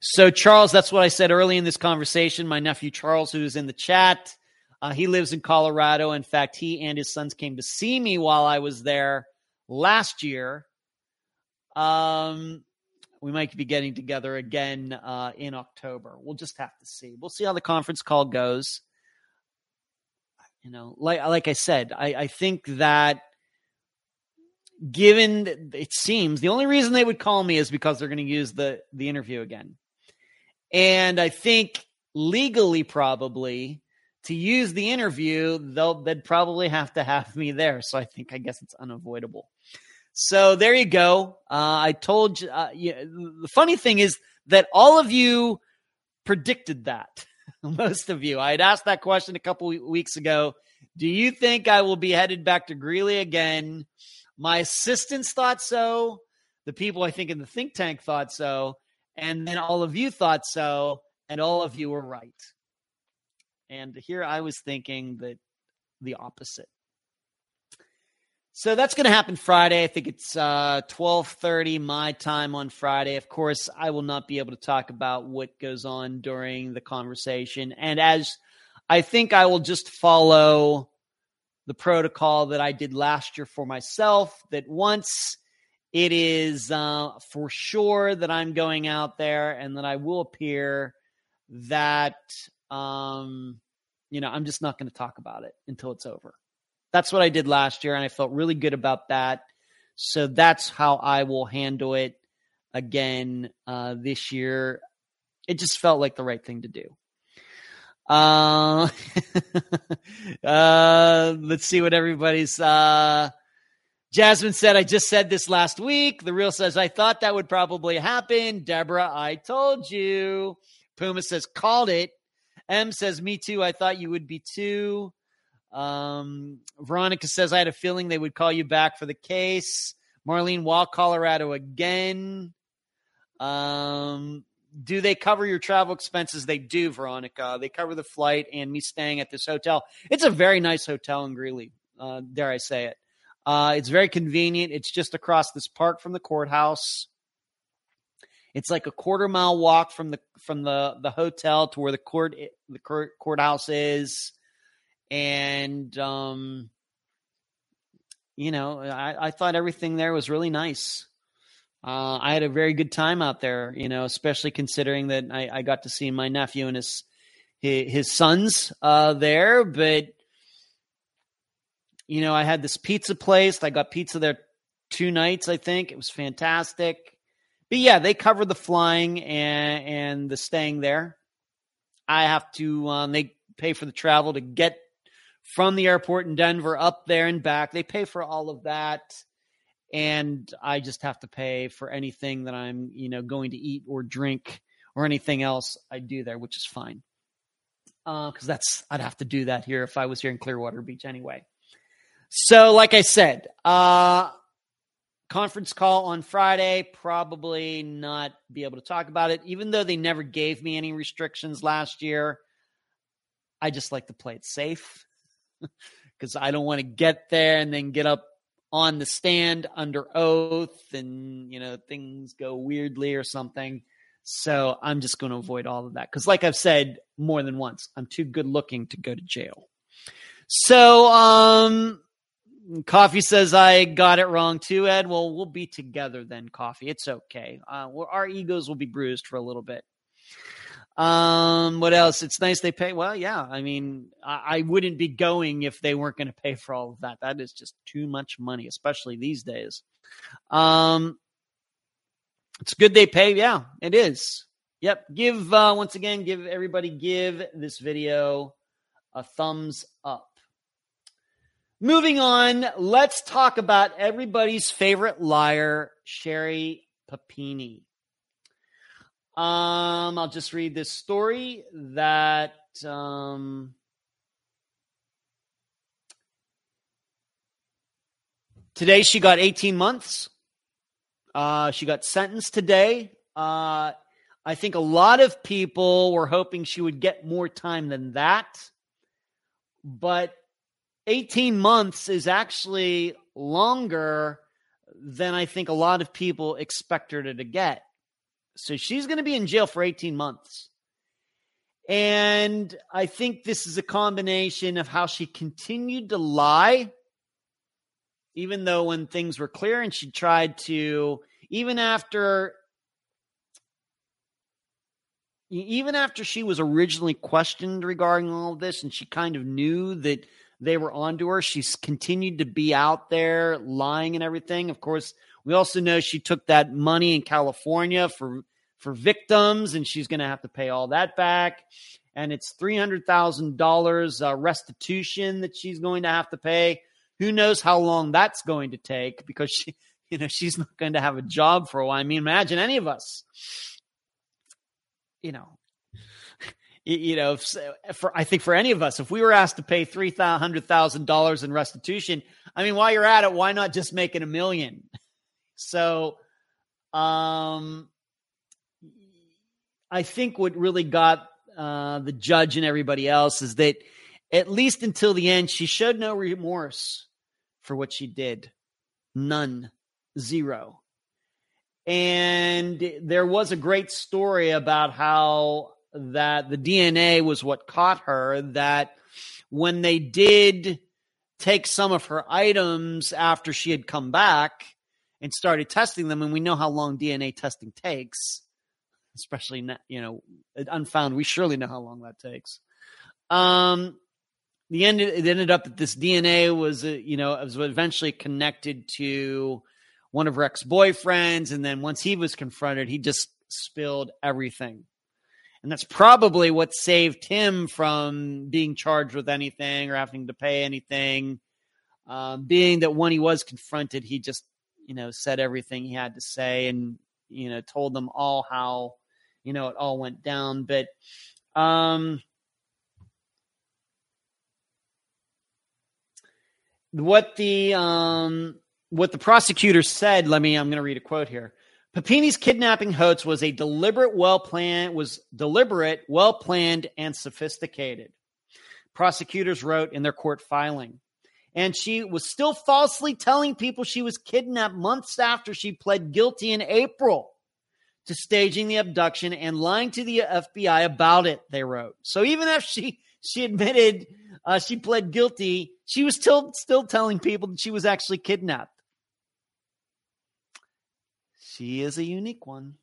So, Charles, that's what I said early in this conversation. My nephew Charles, who's in the chat, uh, he lives in Colorado. In fact, he and his sons came to see me while I was there last year. Um, we might be getting together again uh, in October. We'll just have to see. We'll see how the conference call goes. You know, like like I said, I, I think that given it seems the only reason they would call me is because they're going to use the the interview again, and I think legally probably to use the interview, they'll they'd probably have to have me there. So I think I guess it's unavoidable. So there you go. Uh, I told you. Uh, yeah, the funny thing is that all of you predicted that. Most of you. I had asked that question a couple weeks ago. Do you think I will be headed back to Greeley again? My assistants thought so. The people I think in the think tank thought so. And then all of you thought so. And all of you were right. And here I was thinking that the opposite. So that's going to happen Friday. I think it's uh, 12:30 my time on Friday. Of course, I will not be able to talk about what goes on during the conversation. And as I think I will just follow the protocol that I did last year for myself that once it is uh, for sure that I'm going out there and that I will appear that um, you know, I'm just not going to talk about it until it's over. That's what I did last year, and I felt really good about that. So that's how I will handle it again uh, this year. It just felt like the right thing to do. Uh, uh, let's see what everybody's. Uh, Jasmine said, I just said this last week. The real says, I thought that would probably happen. Deborah, I told you. Puma says, called it. M says, me too. I thought you would be too. Um, Veronica says, I had a feeling they would call you back for the case. Marlene Wall, Colorado again. Um, do they cover your travel expenses? They do, Veronica. They cover the flight and me staying at this hotel. It's a very nice hotel in Greeley, uh, dare I say it. Uh, it's very convenient. It's just across this park from the courthouse. It's like a quarter mile walk from the from the the hotel to where the court the court, courthouse is and um, you know, I, I thought everything there was really nice. Uh, I had a very good time out there, you know, especially considering that I, I got to see my nephew and his his, sons uh, there. But you know, I had this pizza place. I got pizza there two nights. I think it was fantastic. But yeah, they cover the flying and and the staying there. I have to. Um, they pay for the travel to get from the airport in Denver up there and back. They pay for all of that. And I just have to pay for anything that I'm, you know, going to eat or drink or anything else I do there, which is fine. Because uh, that's, I'd have to do that here if I was here in Clearwater Beach anyway. So, like I said, uh, conference call on Friday, probably not be able to talk about it, even though they never gave me any restrictions last year. I just like to play it safe because I don't want to get there and then get up on the stand under oath and you know things go weirdly or something. So I'm just going to avoid all of that because, like I've said more than once, I'm too good looking to go to jail. So, um, Coffee says I got it wrong too, Ed. Well, we'll be together then, Coffee. It's okay. Uh, our egos will be bruised for a little bit. Um, what else? It's nice they pay. Well, yeah. I mean, I, I wouldn't be going if they weren't going to pay for all of that. That is just too much money, especially these days. Um, it's good they pay. Yeah, it is. Yep. Give uh, once again, give everybody give this video a thumbs up. Moving on, let's talk about everybody's favorite liar, Sherri Papini. Um, I'll just read this story that um, today she got 18 months. Uh, she got sentenced today. Uh, I think a lot of people were hoping she would get more time than that. But 18 months is actually longer than I think a lot of people expected her to get. So she's going to be in jail for 18 months. And I think this is a combination of how she continued to lie, even though when things were clear and she tried to, even after. Even after she was originally questioned regarding all of this, and she kind of knew that they were onto her, she's continued to be out there lying and everything. Of course, we also know she took that money in California for for victims, and she's going to have to pay all that back. And it's three hundred thousand uh, dollars restitution that she's going to have to pay. Who knows how long that's going to take because she, you know, she's not going to have a job for a while. I mean, imagine any of us, you know, you know, for I think for any of us, if we were asked to pay three hundred thousand dollars in restitution, I mean, while you're at it, why not just make it a million? So, um, I think what really got uh, the judge and everybody else is that at least until the end, she showed no remorse for what she did, none, zero. And there was a great story about how that the DNA was what caught her, that when they did take some of her items after she had come back and started testing them, and we know how long DNA testing takes, especially, you know, unfound, we surely know how long that takes. Um, the end, it ended up that this DNA was, uh, you know, was eventually connected to one of ex boyfriends. And then once he was confronted, he just spilled everything. And that's probably what saved him from being charged with anything or having to pay anything. Um, being that when he was confronted, he just, you know, said everything he had to say and, you know, told them all how, you know, it all went down. But, um, what the um what the prosecutor said let me i'm going to read a quote here Papini's kidnapping hoax was a deliberate, well planned, was deliberate, well planned, and sophisticated. Prosecutors wrote in their court filing. And she was still falsely telling people she was kidnapped months after she pled guilty in April to staging the abduction and lying to the FBI about it, they wrote. So even after she she admitted uh, she pled guilty, she was still still telling people that she was actually kidnapped. She is a unique one.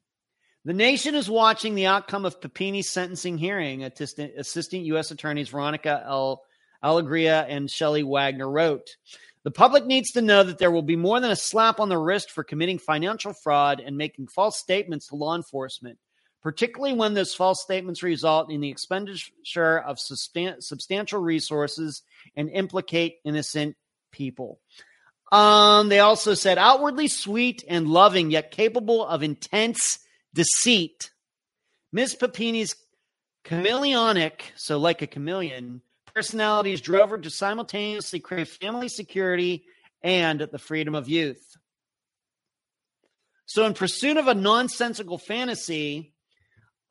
The nation is watching the outcome of Papini's sentencing hearing, Assistant, Assistant U.S. Attorneys Veronica L. Alegria and Shelley Wagner wrote. The public needs to know that there will be more than a slap on the wrist for committing financial fraud and making false statements to law enforcement, particularly when those false statements result in the expenditure of substan- substantial resources and implicate innocent people. Um, they also said outwardly sweet and loving, yet capable of intense deceit. Miss Papini's chameleonic, so like a chameleon, personalities drove her to simultaneously crave family security and the freedom of youth. So, in pursuit of a nonsensical fantasy,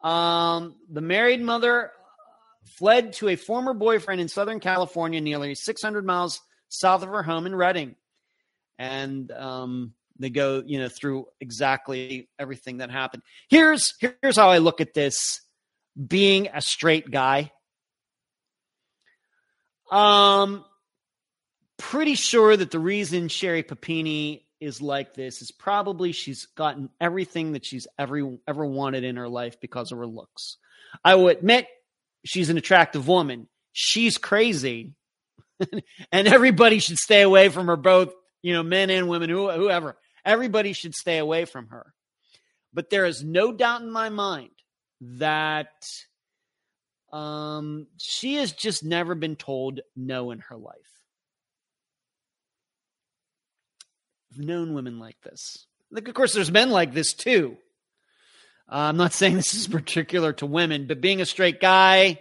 um, the married mother fled to a former boyfriend in Southern California, nearly 600 miles south of her home in Redding and um, they go you know through exactly everything that happened. Here's here's how I look at this: being a straight guy. Um, pretty sure that the reason Sherri Papini is like this is probably she's gotten everything that she's ever ever wanted in her life because of her looks. I will admit she's an attractive woman. She's crazy. and everybody should stay away from her both you know, men and women, whoever. Everybody should stay away from her. But there is no doubt in my mind that um, she has just never been told no in her life. I've known women like this. Like, of course, there's men like this too. Uh, I'm not saying this is particular to women, but being a straight guy,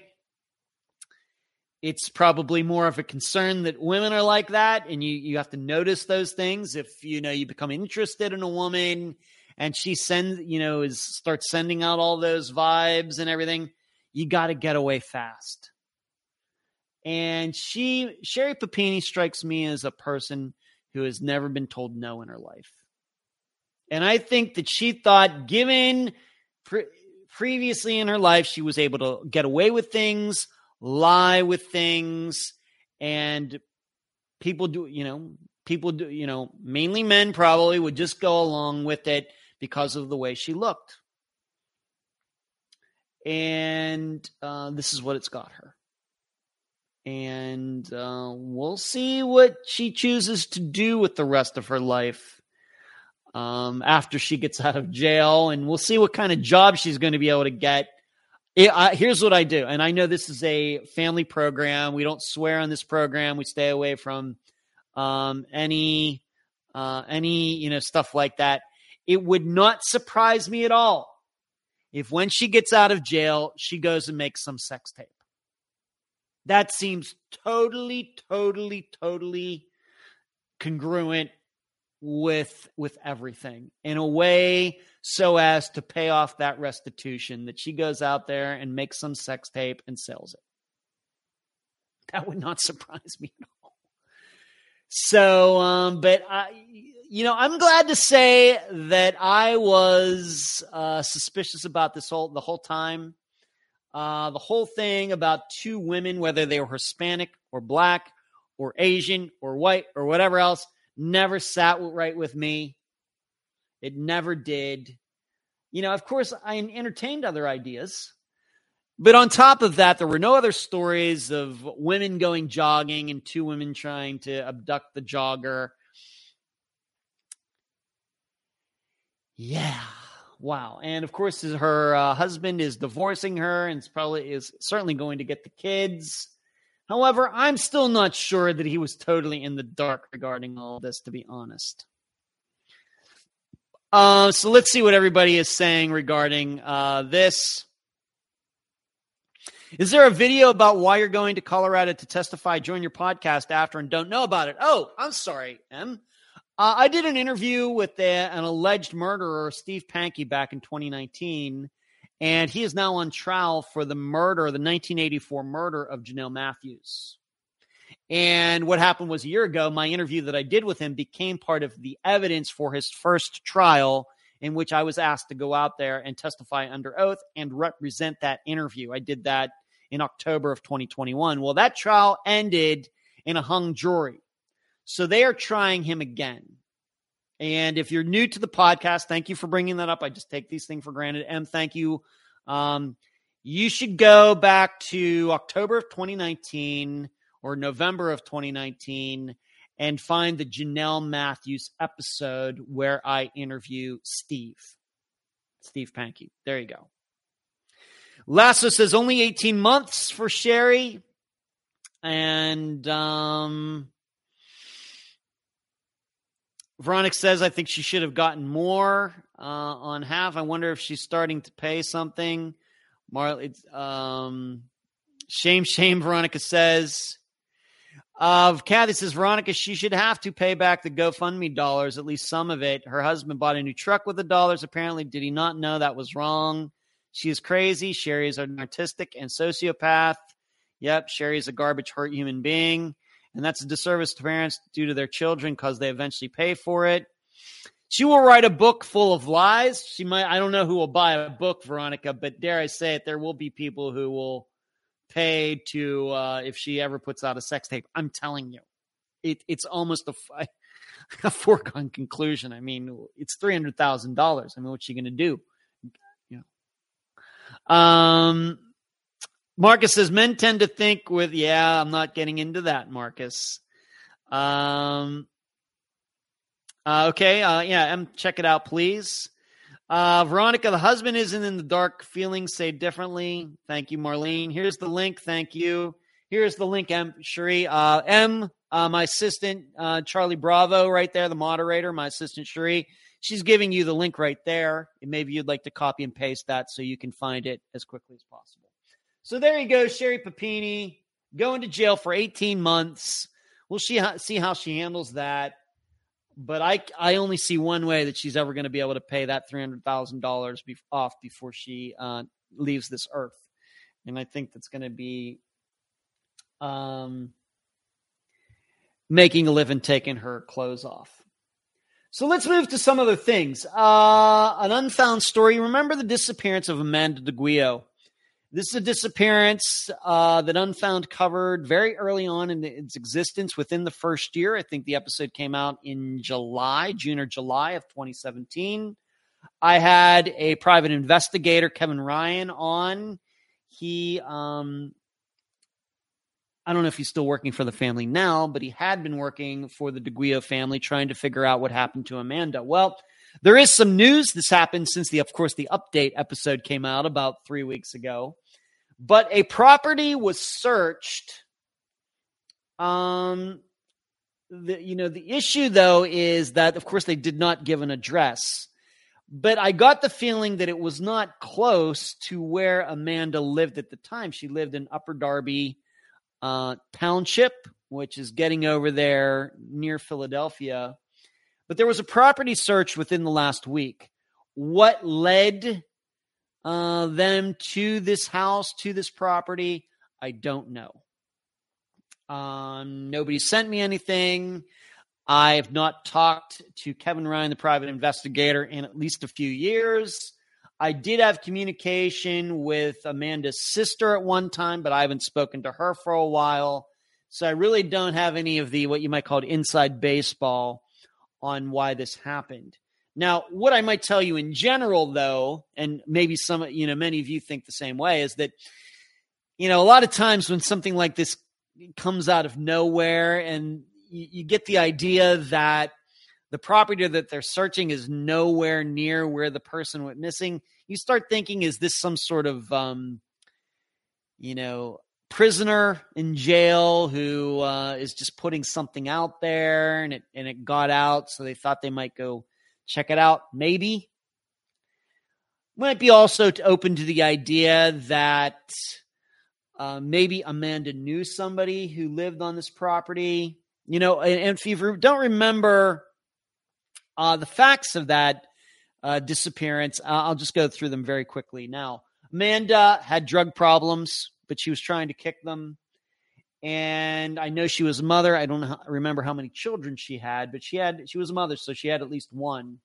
it's probably more of a concern that women are like that and you you have to notice those things if you know you become interested in a woman and she sends you know is starts sending out all those vibes and everything you got to get away fast. And she Sherri papini strikes me as a person who has never been told no in her life. And i think that she thought given pre- previously in her life she was able to get away with things lie with things and people do you know people do you know mainly men probably would just go along with it because of the way she looked and uh, this is what it's got her and uh, we'll see what she chooses to do with the rest of her life um, after she gets out of jail, and we'll see what kind of job she's going to be able to get. It, I, here's what I do, and I know this is a family program. We don't swear on this program. We stay away from um, any uh, any you know stuff like that. It would not surprise me at all if when she gets out of jail, she goes and makes some sex tape. That seems totally, totally, totally congruent with with everything in a way so as to pay off that restitution that she goes out there and makes some sex tape and sells it. That would not surprise me at all. So, um, but I, you know, I'm glad to say that I was uh, suspicious about this whole the whole time. Uh, the whole thing about two women, whether they were Hispanic or black or Asian or white or whatever else, never sat right with me. It never did. You know, of course, I entertained other ideas. But on top of that, there were no other stories of women going jogging and two women trying to abduct the jogger. Yeah. Wow. And of course, her uh, husband is divorcing her and probably is certainly going to get the kids. However, I'm still not sure that he was totally in the dark regarding all this, to be honest. Uh, so let's see what everybody is saying regarding uh, this. Is there a video about why you're going to Colorado to testify? Join your podcast after and don't know about it. Oh, I'm sorry, M. Uh, I did an interview with an alleged murderer, Steve Pankey, back in 2019 and he is now on trial for the murder, the 1984 murder of Jonelle Matthews. And what happened was a year ago, my interview that I did with him became part of the evidence for his first trial, in which I was asked to go out there and testify under oath and represent that interview. I did that in October of 2021. Well, that trial ended in a hung jury. So they are trying him again. And if you're new to the podcast, thank you for bringing that up. I just take these things for granted. M, thank you. Um, you should go back to October of 2019 or November of 2019 and find the Jonelle Matthews episode where I interview Steve. Steve Pankey. There you go. Lasso says only 18 months for Sherri. And um, Veronica says, I think she should have gotten more uh, on half. I wonder if she's starting to pay something. Marley, um, shame, shame, Veronica says. Uh, Kathy says, Veronica, she should have to pay back the GoFundMe dollars, at least some of it. Her husband bought a new truck with the dollars. Apparently, did he not know that was wrong? She is crazy. Sherri is an artistic and sociopath. Yep, Sherri is a garbage hurt human being and that's a disservice to parents due to their children because they eventually pay for it. She will write a book full of lies. She might, I don't know who will buy a book, Veronica, but dare I say it, there will be people who will pay to, uh, if she ever puts out a sex tape. I'm telling you, it, it's almost a, a foregone conclusion. I mean, it's $300,000. I mean, what's she going to do? You know. Um, Marcus says men tend to think with, yeah, I'm not getting into that, Marcus. Um, uh, okay, uh, yeah, M, check it out, please. Uh, Veronica, the husband isn't in the dark. Feelings say differently. Thank you, Marlene. Here's the link. Thank you. Here's the link, M. Sherri. Uh, M, uh, my assistant, uh, Charlie Bravo, right there, the moderator, my assistant, Sherri. She's giving you the link right there. And maybe you'd like to copy and paste that so you can find it as quickly as possible. So there you go, Sherri Papini going to jail for 18 months. We'll see how, see how she handles that. But I, I only see one way that she's ever going to be able to pay that $300,000 be, off before she uh, leaves this earth. And I think that's going to be um, making a living taking her clothes off. So let's move to some other things. Uh, an unfound story. Remember the disappearance of Amanda DeGuio? This is a disappearance uh, that Unfound covered very early on in its existence within the first year. I think the episode came out in July, June or July of 2017. I had a private investigator, Kevin Ryan, on. He, um, I don't know if he's still working for the family now, but he had been working for the DeGuio family trying to figure out what happened to Amanda. Well, There is some news. This happened since the, of course, the update episode came out about three weeks ago. But a property was searched. Um, the, you know, the issue though is that, of course, they did not give an address. But I got the feeling that it was not close to where Amanda lived at the time. She lived in Upper Darby uh, Township, which is getting over there near Philadelphia. But there was a property search within the last week. What led uh, them to this house, to this property, I don't know. Um, nobody sent me anything. I have not talked to Kevin Ryan, the private investigator, in at least a few years. I did have communication with Amanda's sister at one time, but I haven't spoken to her for a while. So I really don't have any of the what you might call inside baseball on why this happened. Now, what I might tell you in general, though, and maybe some, you know, many of you think the same way, is that, you know, a lot of times when something like this comes out of nowhere and you, you get the idea that the property that they're searching is nowhere near where the person went missing, you start thinking, is this some sort of, um, you know, prisoner in jail who uh, is just putting something out there and it and it got out, so they thought they might go check it out. Maybe might be also to open to the idea that uh, maybe Amanda knew somebody who lived on this property. You know, and, and if you don't remember uh, the facts of that uh, disappearance, I'll just go through them very quickly. Now, Amanda had drug problems but she was trying to kick them. And I know she was a mother. I don't remember how many children she had, but she had she was a mother, so she had at least one.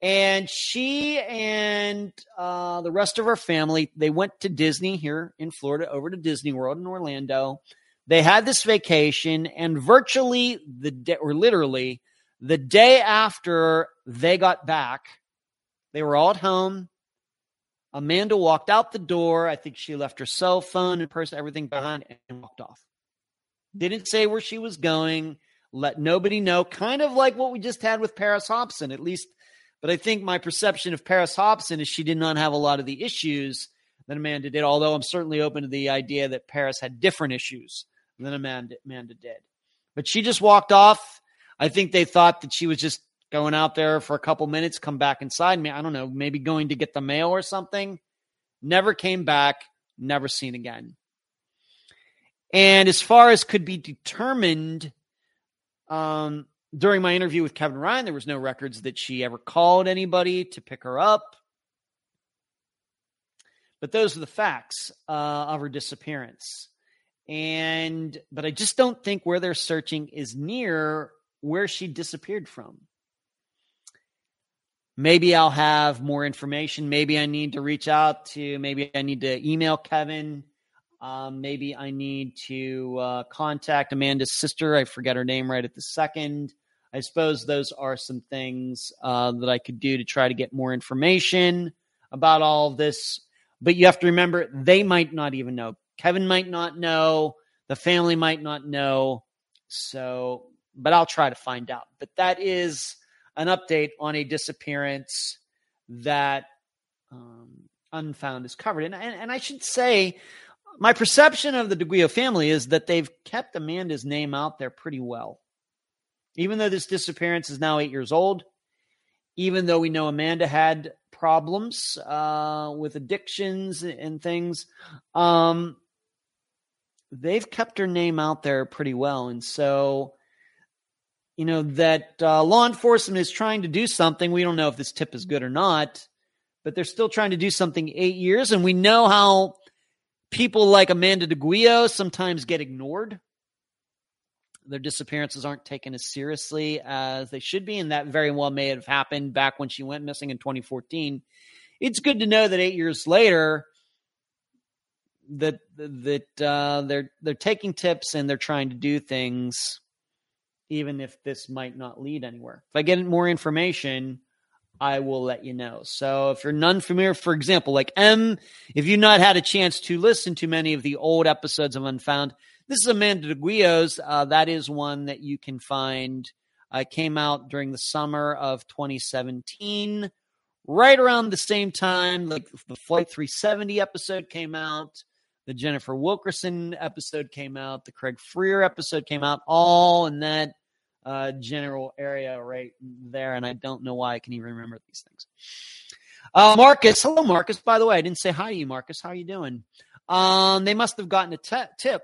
And she and uh, the rest of her family they went to Disney here in Florida, over to Disney World in Orlando. They had this vacation, and virtually the day, or literally the day after they got back, they were all at home. Amanda walked out the door. I think she left her cell phone and purse, everything behind, and walked off. Didn't say where she was going, let nobody know, kind of like what we just had with Paris Hobson, at least. But I think my perception of Paris Hobson is she did not have a lot of the issues that Amanda did, although I'm certainly open to the idea that Paris had different issues than Amanda, Amanda did. But she just walked off. I think they thought that she was just going out there for a couple minutes, come back inside me. I don't know, maybe going to get the mail or something. Never came back, never seen again. And as far as could be determined, um, during my interview with Kevin Ryan, there was no records that she ever called anybody to pick her up. But those are the facts uh, of her disappearance. And, but I just don't think where they're searching is near where she disappeared from. Maybe I'll have more information. Maybe I need to reach out to, maybe I need to email Kevin. Um, maybe I need to uh, contact Amanda's sister. I forget her name right at the second. I suppose those are some things uh, that I could do to try to get more information about all of this. But you have to remember, they might not even know. Kevin might not know. The family might not know. So, but I'll try to find out. But that is an update on a disappearance that um, Unfound is covered. And, and, and I should say, my perception of the DeGuio family is that they've kept Amanda's name out there pretty well. Even though this disappearance is now eight years old, even though we know Amanda had problems uh, with addictions and things, um, they've kept her name out there pretty well. And so you know, that uh, law enforcement is trying to do something. We don't know if this tip is good or not, but they're still trying to do something eight years. And we know how people like Amanda DeGuio sometimes get ignored. Their disappearances aren't taken as seriously as they should be. And that very well may have happened back when she went missing in 2014. It's good to know that eight years later, that that uh, they're they're taking tips and they're trying to do things even if this might not lead anywhere. If I get more information, I will let you know. So if you're none familiar, for example, like M, if you've not had a chance to listen to many of the old episodes of Unfound, this is Amanda DeGuio's. Uh, that is one that you can find uh, came out during the summer of 2017, right around the same time, like the Flight 370 episode came out, the Jennifer Wilkerson episode came out, the Craig Freer episode came out, all in that uh, general area right there. And I don't know why I can even remember these things. Uh, Marcus, hello, Marcus. By the way, I didn't say hi to you, Marcus. How are you doing? Um, they must have gotten a t- tip.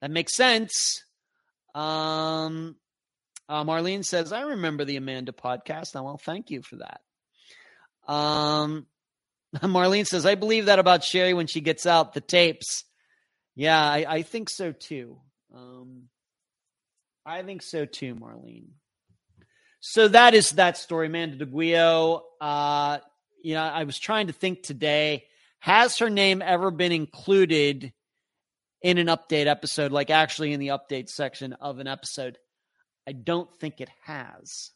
That makes sense. Um, uh, Marlene says, I remember the Amanda podcast. Oh, well, thank you for that. Um, Marlene says, I believe that about Sherri when she gets out the tapes. Yeah, I, I think so too. Um, I think so too, Marlene. So that is that story, Amanda DeGuio. Uh, you know, I was trying to think today. Has her name ever been included in an update episode, like actually in the update section of an episode? I don't think it has.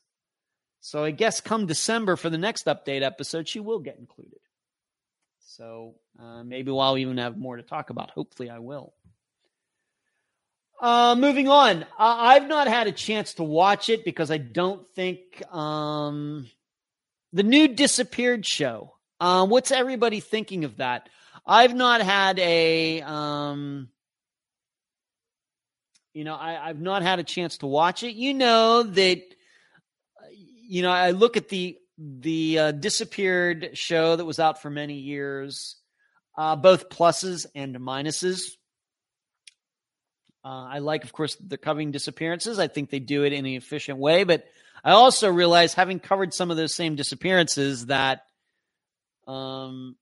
So I guess come December for the next update episode, she will get included. So uh, maybe we'll even have more to talk about. Hopefully, I will. Uh, moving on, uh, I've not had a chance to watch it because I don't think um, the new disappeared show. Uh, what's everybody thinking of that? I've not had a, um, you know, I, I've not had a chance to watch it. You know that, you know, I look at the the uh, disappeared show that was out for many years, uh, both pluses and minuses. Uh, I like, of course, the covering disappearances. I think they do it in an efficient way, but I also realize, having covered some of those same disappearances, that um,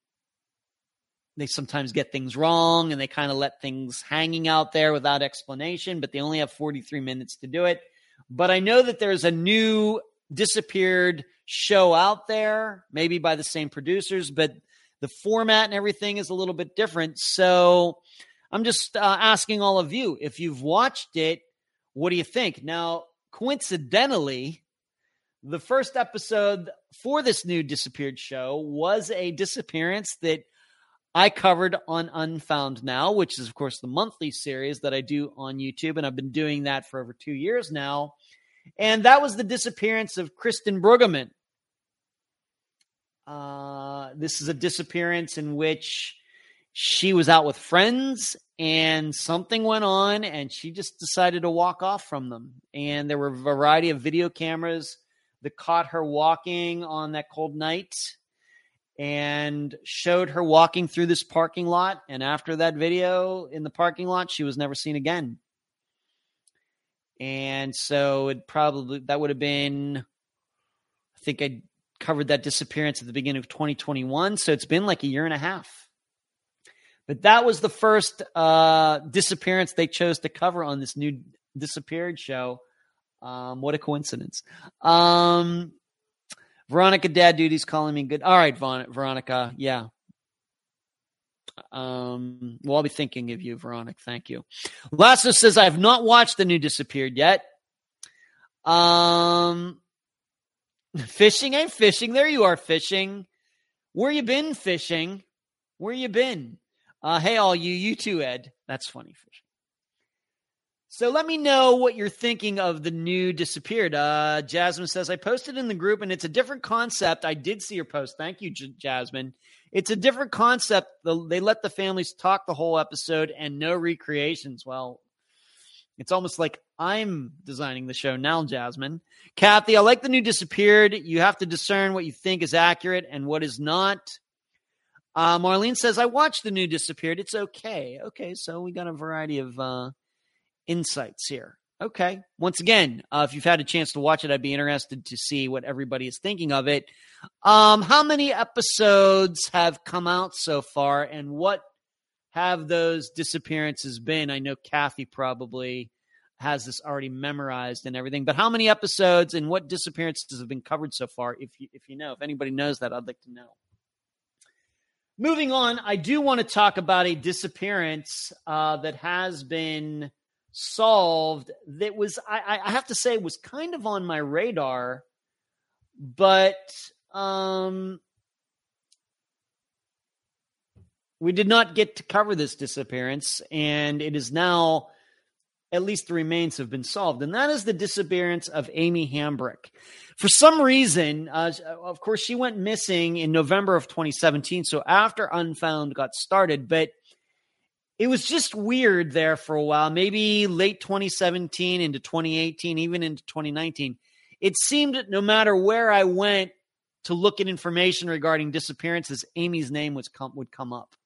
they sometimes get things wrong and they kind of let things hanging out there without explanation, but they only have 43 minutes to do it. But I know that there's a new disappeared show out there, maybe by the same producers, but the format and everything is a little bit different. So I'm just uh, asking all of you if you've watched it, what do you think? Now, coincidentally, the first episode for this new disappeared show was a disappearance that I covered on Unfound Now, which is, of course, the monthly series that I do on YouTube. And I've been doing that for over two years now. And that was the disappearance of Kristen Brueggemann. Uh, this is a disappearance in which she was out with friends and something went on and she just decided to walk off from them. And there were a variety of video cameras that caught her walking on that cold night and showed her walking through this parking lot. And after that video in the parking lot she was never seen again and so it probably that would have been i think i covered that disappearance at the beginning of 2021 so it's been like a year and a half but that was the first uh, disappearance they chose to cover on this new disappeared show. Um, what a coincidence. Um, Veronica Dad Duty's calling me good. All right, Veronica. Yeah. Um, well, I'll be thinking of you, Veronica. Thank you. Lasso says, I have not watched the new Disappeared yet. Um, fishing ain't fishing. There you are, fishing. Where you been fishing? Where you been? Uh, hey, all you, you too, Ed. That's funny. So let me know what you're thinking of the new disappeared. Uh, Jasmine says I posted in the group, and it's a different concept. I did see your post. Thank you, J- Jasmine. It's a different concept. The, they let the families talk the whole episode and no recreations. Well, it's almost like I'm designing the show now, Jasmine. Kathy, I like the new disappeared. You have to discern what you think is accurate and what is not. Uh, Marlene says, I watched the new Disappeared. It's okay. Okay, so we got a variety of uh, insights here. Okay. Once again, uh, if you've had a chance to watch it, I'd be interested to see what everybody is thinking of it. Um, how many episodes have come out so far, and what have those disappearances been? I know Kathy probably has this already memorized and everything, but how many episodes and what disappearances have been covered so far? If you, if you know, if anybody knows that, I'd like to know. Moving on, I do want to talk about a disappearance uh, that has been solved. That was, I, I, have to say, was kind of on my radar, but um, we did not get to cover this disappearance, and it is now at least the remains have been solved, and that is the disappearance of Amy Hambrick. For some reason, uh, of course, she went missing in November of 2017, so after Unfound got started, but it was just weird there for a while, maybe late 2017 into 2018, even into 2019. It seemed that no matter where I went to look at information regarding disappearances, Amy's name was come, would come up.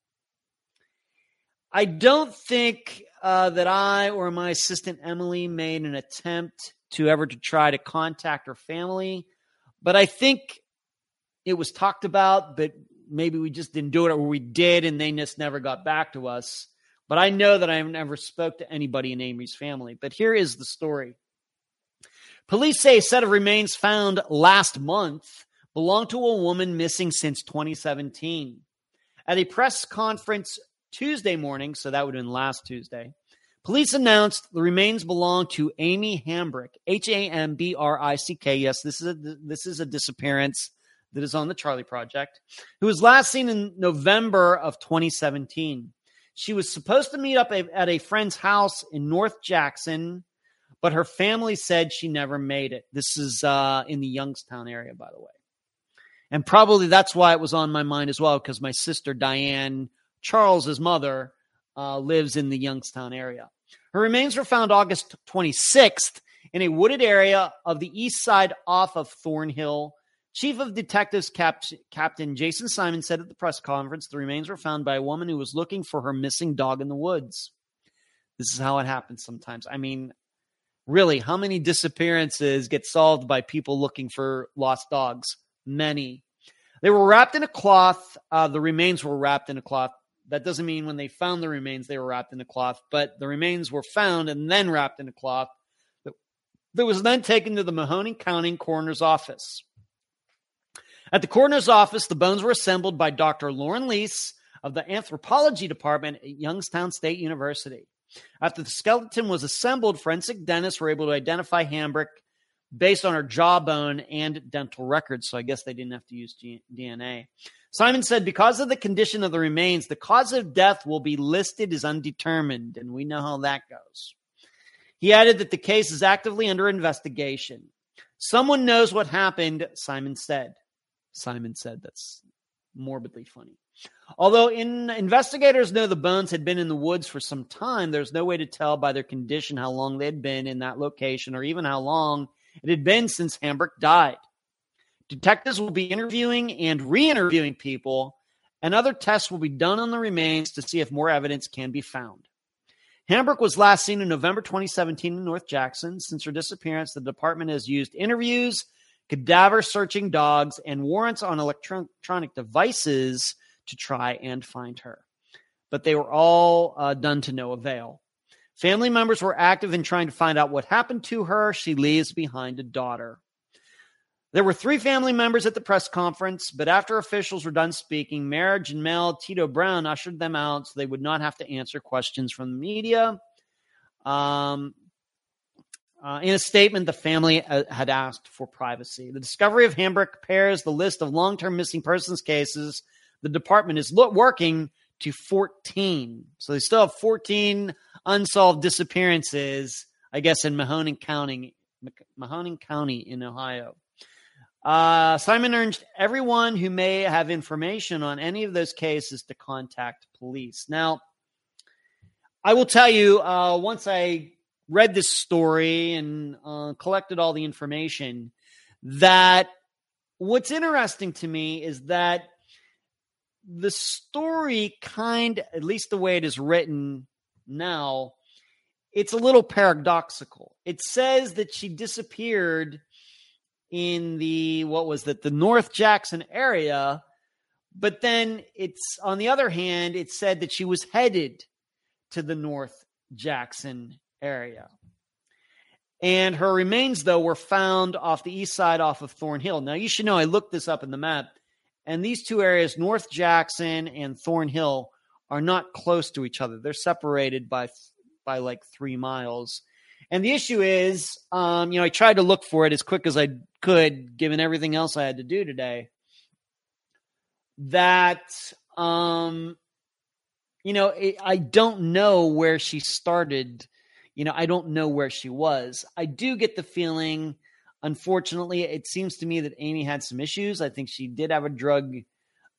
I don't think uh, that I or my assistant Emily made an attempt to ever to try to contact her family, but I think it was talked about, but maybe we just didn't do it, or we did and they just never got back to us. But I know that I have never spoke to anybody in Amy's family. But here is the story. Police say a set of remains found last month belonged to a woman missing since 2017. At a press conference Tuesday morning, so that would have been last Tuesday, police announced the remains belong to Amy Hambrick, H A M B R I C K. Yes, this is a this is a disappearance that is on the Charlie Project, who was last seen in November of 2017. She was supposed to meet up at a friend's house in North Jackson, but her family said she never made it. This is uh, in the Youngstown area, by the way. And probably that's why it was on my mind as well, because my sister Diane, Charles's mother, uh, lives in the Youngstown area. Her remains were found August 26th in a wooded area of the east side off of Thornhill Chief of Detectives Cap- Captain Jason Simon said at the press conference the remains were found by a woman who was looking for her missing dog in the woods. This is how it happens sometimes. I mean, really, how many disappearances get solved by people looking for lost dogs? Many. They were wrapped in a cloth. Uh, the remains were wrapped in a cloth. That doesn't mean when they found the remains, they were wrapped in a cloth, but the remains were found and then wrapped in a cloth that was then taken to the Mahoning County coroner's office. At the coroner's office, the bones were assembled by Dr. Lauren Lease of the anthropology department at Youngstown State University. After the skeleton was assembled, forensic dentists were able to identify Hambrick based on her jawbone and dental records. So I guess they didn't have to use G- DNA. Simon said, because of the condition of the remains, the cause of death will be listed as undetermined, and we know how that goes. He added that the case is actively under investigation. Someone knows what happened, Simon said. Simon said. That's morbidly funny. Although in, investigators know the bones had been in the woods for some time, there's no way to tell by their condition how long they had been in that location or even how long it had been since Hambrick died. Detectives will be interviewing and re interviewing people, and other tests will be done on the remains to see if more evidence can be found. Hambrick was last seen in November 2017 in North Jackson. Since her disappearance, the department has used interviews cadaver searching dogs, and warrants on electronic devices to try and find her. But they were all uh, done to no avail. Family members were active in trying to find out what happened to her. She leaves behind a daughter. There were three family members at the press conference, but after officials were done speaking, Mayor Jamael Tito Brown ushered them out so they would not have to answer questions from the media. Um, uh, in a statement, the family uh, had asked for privacy. The discovery of Hambrick pairs the list of long term missing persons cases the department is working to 14. So they still have 14 unsolved disappearances, I guess, in Mahoning County, Mahoning County in Ohio. Uh, Simon urged everyone who may have information on any of those cases to contact police. Now, I will tell you, uh, once I read this story and uh, collected all the information that what's interesting to me is that the story kind at least the way it is written now it's a little paradoxical. It says that she disappeared in the what was that the north jackson area but then it's on the other hand it said that she was headed to the north jackson area. And her remains, though, were found off the east side off of Thornhill. Now, you should know I looked this up in the map, and these two areas, North Jackson and Thornhill, are not close to each other. They're separated by by like three miles. And the issue is, um, you know, I tried to look for it as quick as I could, given everything else I had to do today. That, um, you know, it, I don't know where she started you know, I don't know where she was. I do get the feeling, unfortunately, it seems to me that Amy had some issues. I think she did have a drug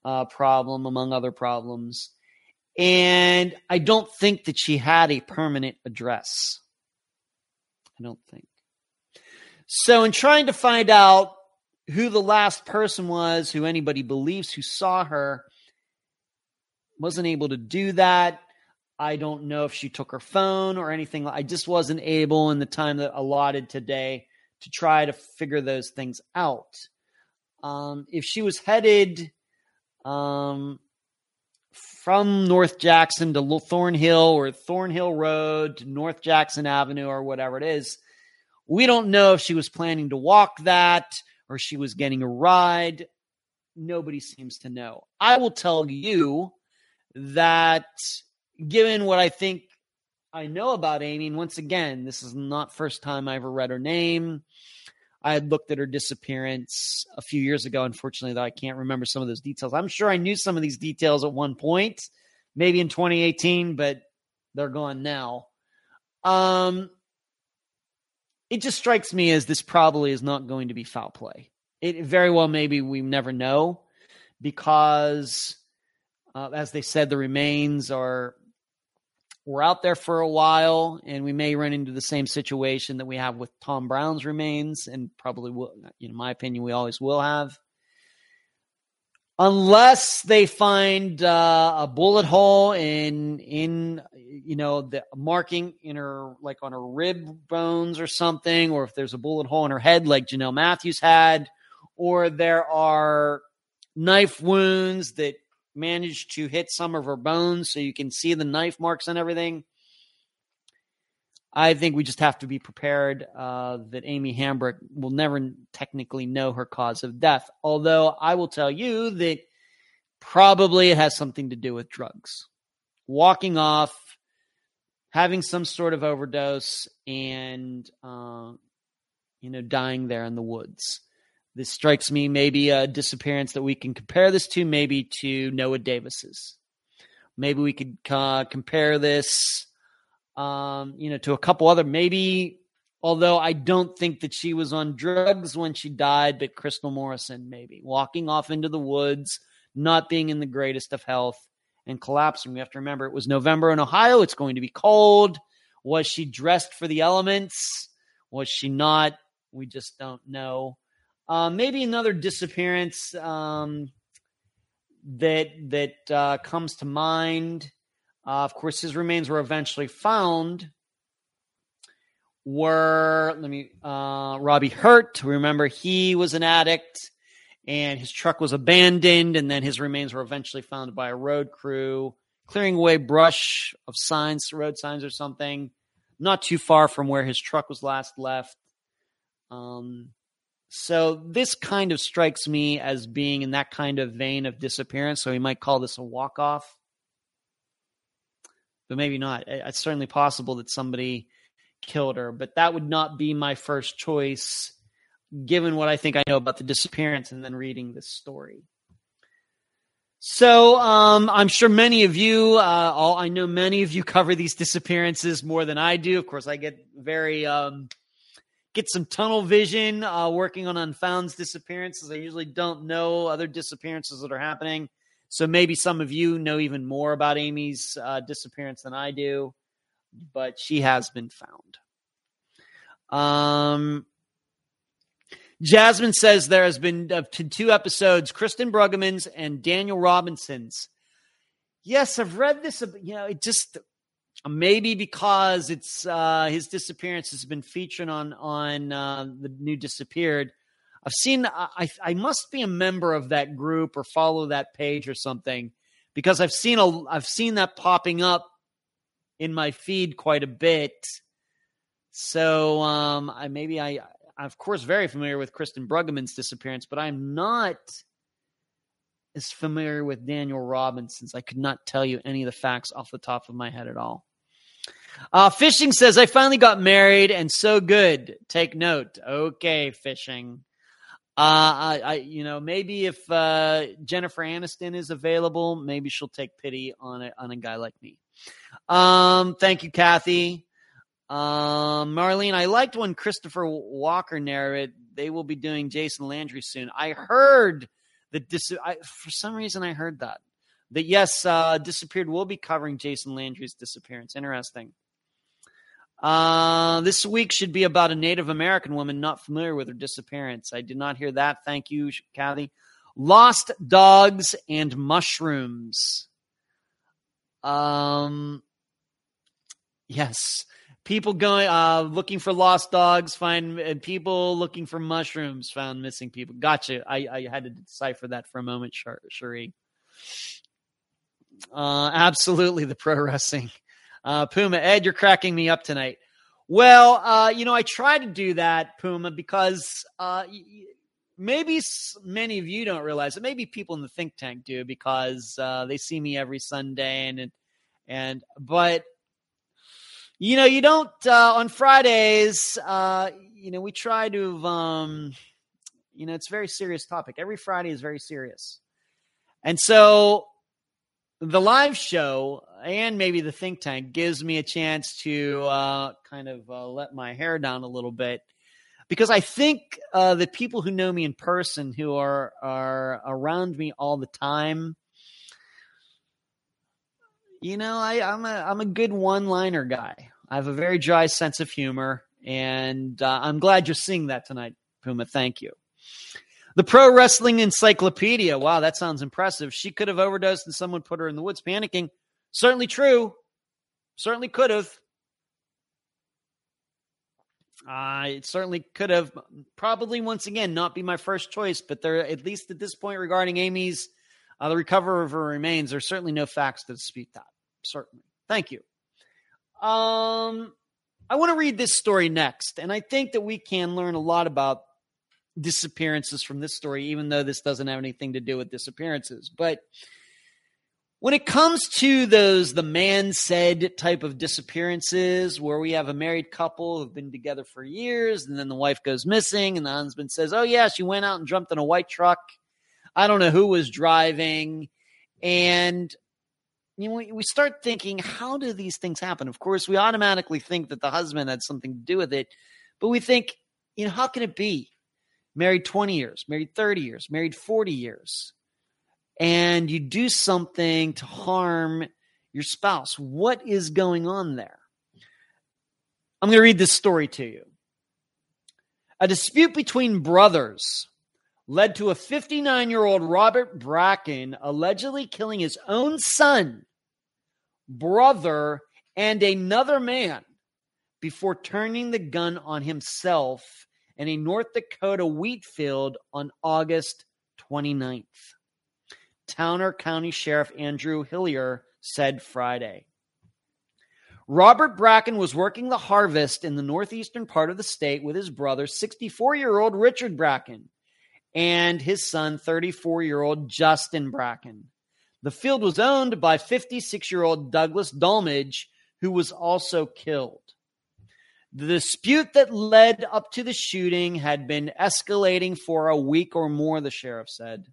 uh, problem, among other problems. And I don't think that she had a permanent address. I don't think. So, in trying to find out who the last person was, who anybody believes who saw her, wasn't able to do that. I don't know if she took her phone or anything. I just wasn't able in the time that allotted today to try to figure those things out. Um, if she was headed um, from North Jackson to Thornhill or Thornhill Road to North Jackson Avenue or whatever it is, we don't know if she was planning to walk that or she was getting a ride. Nobody seems to know. I will tell you that given what I think I know about Amy, and once again, this is not first time I ever read her name. I had looked at her disappearance a few years ago. Unfortunately, though, I can't remember some of those details. I'm sure I knew some of these details at one point, maybe in 2018, but they're gone now. Um, it just strikes me as this probably is not going to be foul play. It very well maybe we never know because, uh, as they said, the remains are we're out there for a while, and we may run into the same situation that we have with Tom Brown's remains, and probably will. In my opinion, we always will have unless they find uh, a bullet hole in in you know the marking in her like on her rib bones or something, or if there's a bullet hole in her head like Jonelle Matthews had, or there are knife wounds that managed to hit some of her bones so you can see the knife marks and everything. I think we just have to be prepared uh, that Amy Hambrick will never technically know her cause of death. Although I will tell you that probably it has something to do with drugs. Walking off, having some sort of overdose, and, uh, you know, dying there in the woods. This strikes me maybe a disappearance that we can compare this to, maybe to Noah Davis's. Maybe we could uh, compare this um, you know, to a couple other maybe. Although I don't think that she was on drugs when she died, but Crystal Morrison maybe walking off into the woods, not being in the greatest of health, and collapsing. We have to remember it was November in Ohio. It's going to be cold. Was she dressed for the elements? Was she not? We just don't know. Uh, maybe another disappearance um, that that uh, comes to mind uh, of course, his remains were eventually found. Were let me uh, Robbie Hurt. Remember, he was an addict, and his truck was abandoned, and then his remains were eventually found by a road crew clearing away brush of signs, road signs, or something, not too far from where his truck was last left. Um, so this kind of strikes me as being in that kind of vein of disappearance. So we might call this a walk off but maybe not. It's certainly possible that somebody killed her, but that would not be my first choice given what I think I know about the disappearance and then reading this story. So um, I'm sure many of you, uh, all, I know many of you cover these disappearances more than I do. Of course, I get very um, get some tunnel vision uh, working on Unfound's disappearances. I usually don't know other disappearances that are happening. So maybe some of you know even more about Amy's uh, disappearance than I do, but she has been found. Um, Jasmine says there has been uh, two episodes, Kristen Brueggemann's and Daniel Robinson's. Yes, I've read this. You know, it just maybe because it's uh, his disappearance has been featured on on uh, the new disappeared. I've seen I I must be a member of that group or follow that page or something because I've seen a I've seen that popping up in my feed quite a bit. So um I maybe I I'm of course very familiar with Kristen Brueggemann's disappearance, but I'm not as familiar with Daniel Robinson's. I could not tell you any of the facts off the top of my head at all. Uh, fishing says, I finally got married and so good. Take note. Okay, fishing. Uh, I, I, you know, maybe if uh, Jennifer Aniston is available, maybe she'll take pity on a on a guy like me. Um, thank you, Kathy. Um, Marlene, I liked when Christopher Walker narrated they will be doing Jason Landry soon. I heard that dis- I, for some reason I heard that that yes, uh, disappeared We'll be covering Jason Landry's disappearance. Interesting. Uh, this week should be about a Native American woman not familiar with her disappearance. I did not hear that. Thank you, Kathy. Lost dogs and mushrooms. Um, yes, people going uh looking for lost dogs find and people looking for mushrooms found missing people. Gotcha. I I had to decipher that for a moment, Cherie. Uh, absolutely, the pro wrestling. Uh, Puma, Ed, you're cracking me up tonight. Well, uh, you know, I try to do that, Puma, because uh, maybe many of you don't realize it. Maybe people in the think tank do because uh, they see me every Sunday, and and but you know, you don't uh, on Fridays. Uh, you know, we try to, um, you know, it's a very serious topic. Every Friday is very serious, and so the live show and maybe the think tank gives me a chance to uh, kind of uh, let my hair down a little bit because I think uh, the people who know me in person, who are are around me all the time, you know, I, I'm a I'm a good one liner guy. I have a very dry sense of humor, and uh, I'm glad you're seeing that tonight, Puma. Thank you. The Pro Wrestling Encyclopedia. Wow, that sounds impressive. She could have overdosed and someone put her in the woods panicking. Certainly true. Certainly could have. Uh, it certainly could have. Probably once again not be my first choice, but there, at least at this point, regarding Amy's uh, the recovery of her remains, there's certainly no facts to dispute that. Certainly. Thank you. Um, I want to read this story next, and I think that we can learn a lot about disappearances from this story, even though this doesn't have anything to do with disappearances. But when it comes to those the man said type of disappearances where we have a married couple who've been together for years and then the wife goes missing and the husband says oh yeah she went out and jumped in a white truck. I don't know who was driving. And you know we start thinking how do these things happen? Of course we automatically think that the husband had something to do with it but we think you know how can it be married 20 years, married 30 years, married 40 years, and you do something to harm your spouse. What is going on there? I'm going to read this story to you. A dispute between brothers led to a 59 year old Robert Bracken allegedly killing his own son, brother, and another man before turning the gun on himself in a North Dakota wheat field on August 29th. Towner County Sheriff Andrew Hillier said Friday. Robert Bracken was working the harvest in the northeastern part of the state with his brother, 64 year old Richard Bracken, and his son, 34 year old Justin Bracken. The field was owned by 56 year old Douglas Dulmage, who was also killed. The dispute that led up to the shooting had been escalating for a week or more, the sheriff said.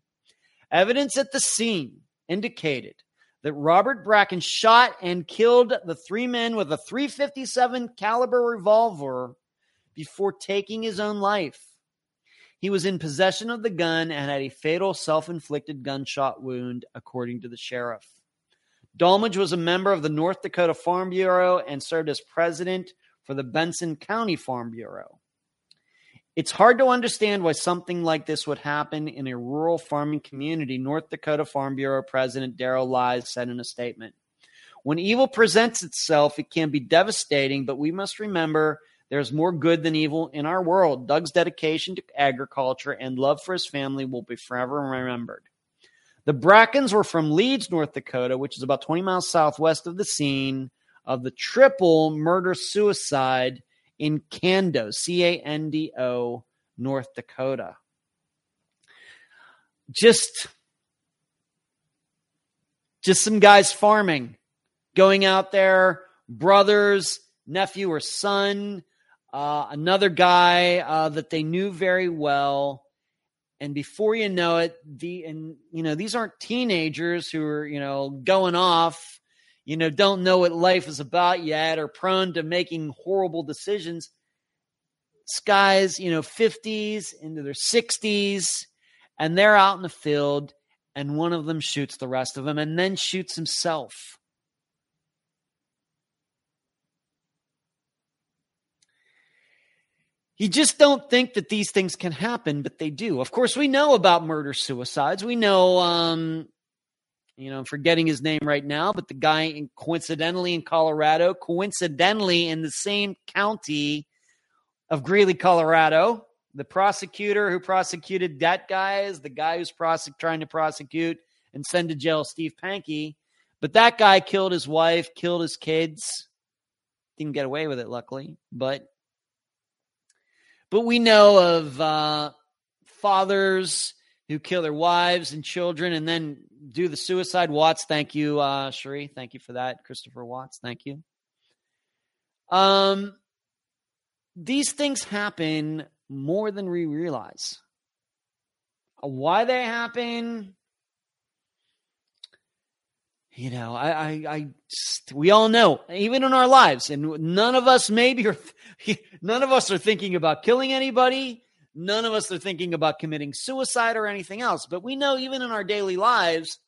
Evidence at the scene indicated that Robert Bracken shot and killed the three men with a 357 caliber revolver before taking his own life. He was in possession of the gun and had a fatal self-inflicted gunshot wound, according to the sheriff. Dulmage was a member of the North Dakota Farm Bureau and served as president for the Benson County Farm Bureau. It's hard to understand why something like this would happen in a rural farming community, North Dakota Farm Bureau President Daryl Lies said in a statement. When evil presents itself, it can be devastating, but we must remember there's more good than evil in our world. Doug's dedication to agriculture and love for his family will be forever remembered. The Brackens were from Leeds, North Dakota, which is about 20 miles southwest of the scene of the triple murder suicide in Cando, C A N D O, North Dakota. Just just some guys farming, going out there, brothers, nephew or son, uh, another guy uh, that they knew very well. And before you know it, the and you know these aren't teenagers who are you know going off you know, don't know what life is about yet or prone to making horrible decisions. Guy's, you know, 50s into their 60s, and they're out in the field, and one of them shoots the rest of them and then shoots himself. You just don't think that these things can happen, but they do. Of course, we know about murder suicides. We know, um, you know, I'm forgetting his name right now, but the guy in, coincidentally in Colorado, coincidentally in the same county of Greeley, Colorado, the prosecutor who prosecuted that guy is the guy who's prosec- trying to prosecute and send to jail Steve Pankey. But that guy killed his wife, killed his kids. Didn't get away with it, luckily. But but we know of uh, fathers who kill their wives and children and then do the suicide. Watts, thank you, uh, Cherie. Thank you for that. Christopher Watts, thank you. Um, these things happen more than we realize. Why they happen, you know, I, I, I, we all know, even in our lives, and none of us maybe are, none of us are thinking about killing anybody. None of us are thinking about committing suicide or anything else. But we know, even in our daily lives,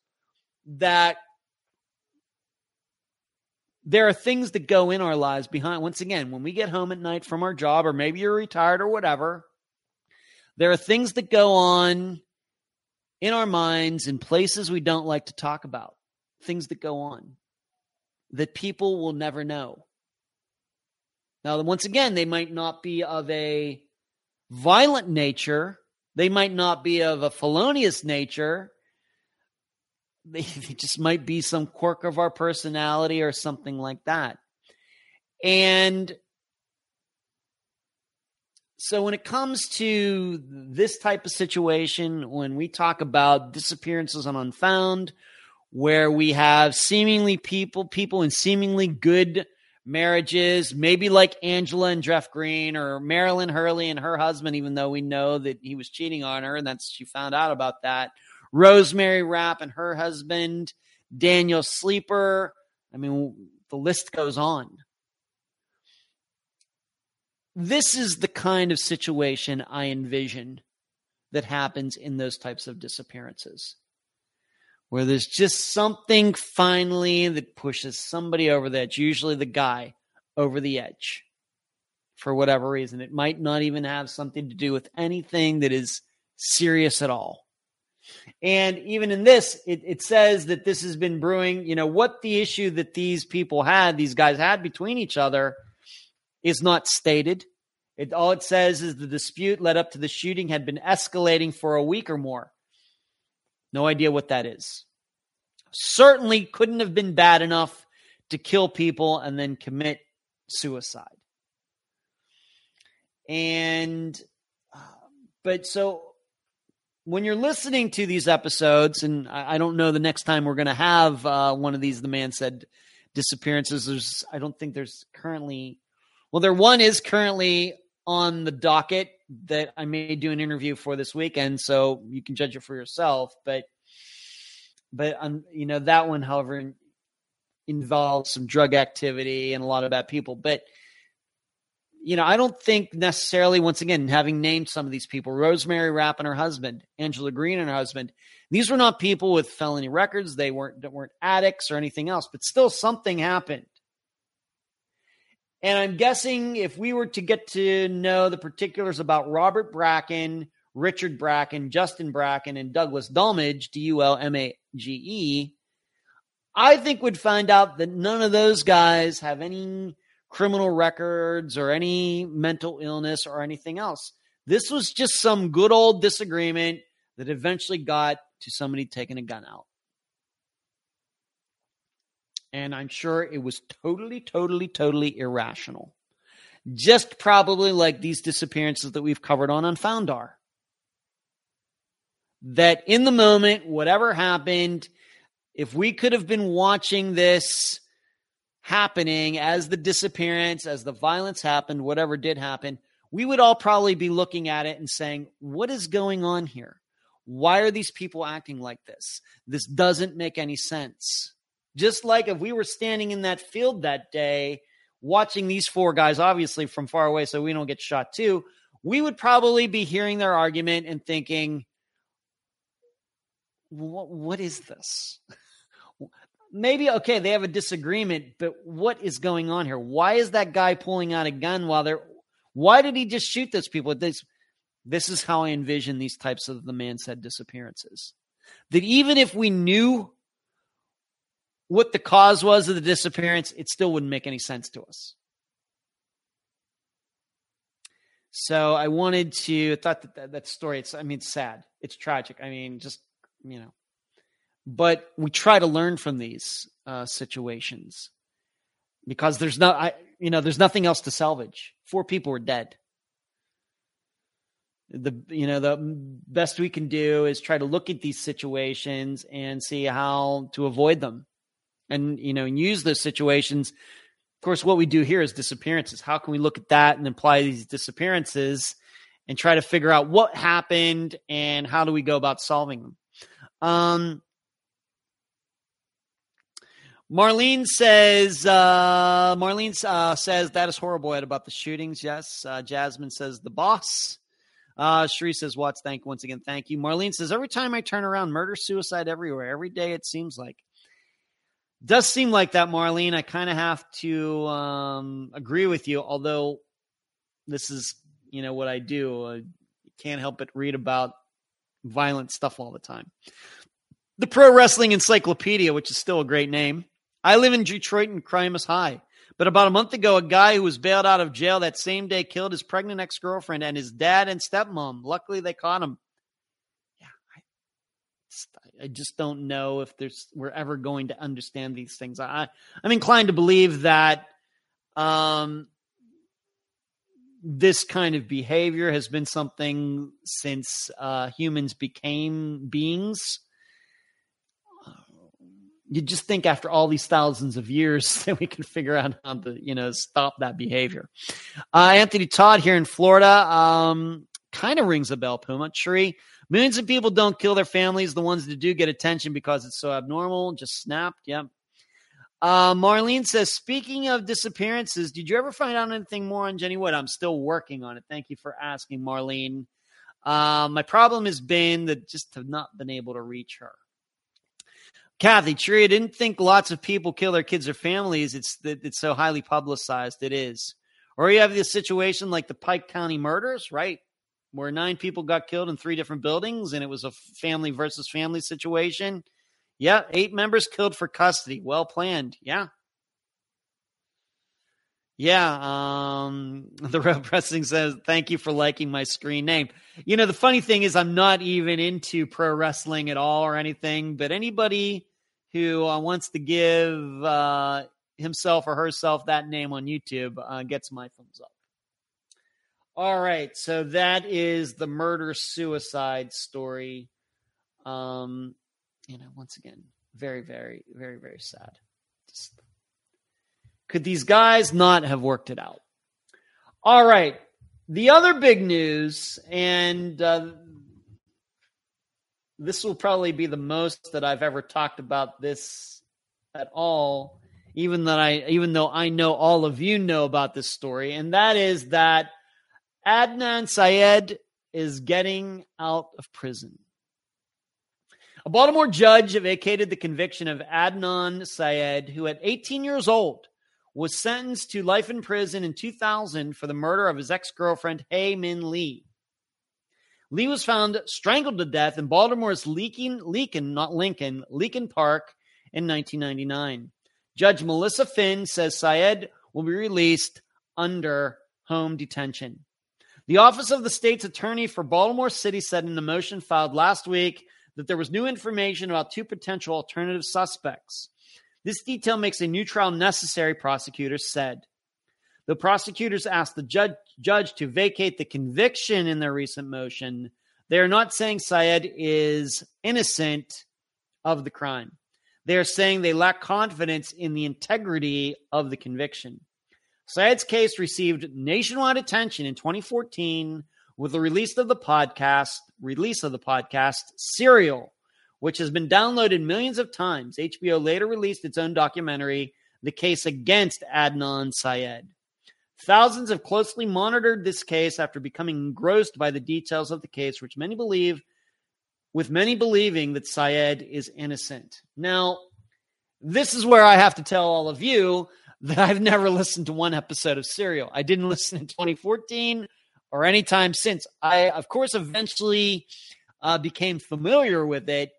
that there are things that go in our lives behind. Once again, when we get home at night from our job, or maybe you're retired or whatever, there are things that go on in our minds in places we don't like to talk about things that go on that people will never know. Now, once again, they might not be of a violent nature, they might not be of a felonious nature. They, they just might be some quirk of our personality or something like that. And so when it comes to this type of situation, when we talk about disappearances on unfound, where we have seemingly people, people in seemingly good marriages, maybe like Angela and Jeff Green or Marilyn Hurley and her husband, even though we know that he was cheating on her and that's she found out about that. Rosemary Rapp and her husband, Daniel Sleeper. I mean, the list goes on. This is the kind of situation I envision that happens in those types of disappearances where there's just something finally that pushes somebody over the edge, usually the guy over the edge for whatever reason. It might not even have something to do with anything that is serious at all. And even in this, it, it says that this has been brewing. You know, what the issue that these people had, these guys had between each other, is not stated. It, all it says is the dispute led up to the shooting had been escalating for a week or more. No idea what that is. Certainly couldn't have been bad enough to kill people and then commit suicide. And, uh, but so when you're listening to these episodes, and I, I don't know the next time we're going to have uh, one of these, the man said disappearances. There's, I don't think there's currently, well, there one is currently on the docket that I may do an interview for this weekend, so you can judge it for yourself. But but um, you know that one, however, involves some drug activity and a lot of bad people. But you know, I don't think necessarily. Once again, having named some of these people, Rosemary Rapp and her husband, Angela Green and her husband, these were not people with felony records. They weren't weren't addicts or anything else. But still, something happened and I'm guessing if we were to get to know the particulars about Robert Bracken, Richard Bracken, Justin Bracken, and Douglas Dulmage, D U L M A G E, I think would find out that none of those guys have any criminal records or any mental illness or anything else. This was just some good old disagreement that eventually got to somebody taking a gun out. And I'm sure it was totally, totally, totally irrational. Just probably like these disappearances that we've covered on Unfound are. That in the moment, whatever happened, if we could have been watching this happening as the disappearance, as the violence happened, whatever did happen, we would all probably be looking at it and saying, What is going on here? Why are these people acting like this? This doesn't make any sense. Just like if we were standing in that field that day, watching these four guys, obviously from far away, so we don't get shot too, we would probably be hearing their argument and thinking, what, what is this? Maybe, okay, they have a disagreement, but what is going on here? Why is that guy pulling out a gun while they're, why did he just shoot those people? This, this is how I envision these types of the man said disappearances. That even if we knew what the cause was of the disappearance, it still wouldn't make any sense to us. So I wanted to I thought that, that that story. It's I mean it's sad. It's tragic. I mean just you know, but we try to learn from these uh, situations because there's no I you know there's nothing else to salvage. Four people are dead. The you know the best we can do is try to look at these situations and see how to avoid them, and you know and use those situations of course, what we do here is disappearances. How can we look at that and apply these disappearances and try to figure out what happened and how do we go about solving them? Um, Marlene says, uh, Marlene uh, says that is horrible Ed, about the shootings. Yes. Uh, Jasmine says the boss. Uh, Sheree says, Watts, thank once again. Thank you. Marlene says, every time I turn around, murder, suicide everywhere. Every day it seems like does seem like that, Marlene. I kind of have to um, agree with you, although this is, you know, what I do. I can't help but read about violent stuff all the time. The Pro Wrestling Encyclopedia, which is still a great name. I live in Detroit and crime is high. But about a month ago, a guy who was bailed out of jail that same day killed his pregnant ex girlfriend and his dad and stepmom. Luckily, they caught him. I just don't know if there's we're ever going to understand these things. I I'm inclined to believe that um, this kind of behavior has been something since uh, humans became beings. You just think after all these thousands of years that we can figure out how to, you know, stop that behavior. Uh, Anthony Todt here in Florida um, kind of rings a bell, Puma. Tree Millions of people don't kill their families. The ones that do get attention because it's so abnormal. Just snapped. Yep. Uh, Marlene says, speaking of disappearances, did you ever find out anything more on Jenny Wood? I'm still working on it. Thank you for asking, Marlene. Uh, my problem has been that just have not been able to reach her. Kathy, true. I didn't think lots of people kill their kids or families. It's that it's so highly publicized. It is. Or you have this situation like the Pike County murders, right? Where nine people got killed in three different buildings and it was a family versus family situation. Yeah, eight members killed for custody. Well planned. Yeah. Yeah, um, the Real Pressing says, thank you for liking my screen name. You know, the funny thing is, I'm not even into pro wrestling at all or anything, but anybody who uh, wants to give uh, himself or herself that name on YouTube uh, gets my thumbs up. All right, so that is the murder suicide story. Um, you know, once again, very, very, very, very sad. Just, could these guys not have worked it out? All right, the other big news, and uh, this will probably be the most that I've ever talked about this at all. Even that I, even though I know all of you know about this story, and that is that Adnan Syed is getting out of prison. A Baltimore judge vacated the conviction of Adnan Syed, who at 18 years old was sentenced to life in prison in 2000 for the murder of his ex girlfriend, Hae Min Lee. Lee was found strangled to death in Baltimore's Leakin, Leakin, not Lincoln, Leakin Park in 1999. Judge Melissa Phinn says Syed will be released under home detention. The Office of the State's Attorney for Baltimore City said in a motion filed last week that there was new information about two potential alternative suspects. This detail makes a new trial necessary, prosecutors said. The prosecutors asked the judge, judge to vacate the conviction in their recent motion. They are not saying Syed is innocent of the crime. They are saying they lack confidence in the integrity of the conviction. Syed's case received nationwide attention in 2014 with the release of the podcast, release of the podcast Serial, which has been downloaded millions of times. HBO later released its own documentary, The Case Against Adnan Syed. Thousands have closely monitored this case after becoming engrossed by the details of the case, which many believe, with many believing that Syed is innocent. Now, this is where I have to tell all of you that I've never listened to one episode of Serial. I didn't listen in 2014 or any time since. I, of course, eventually uh, became familiar with it,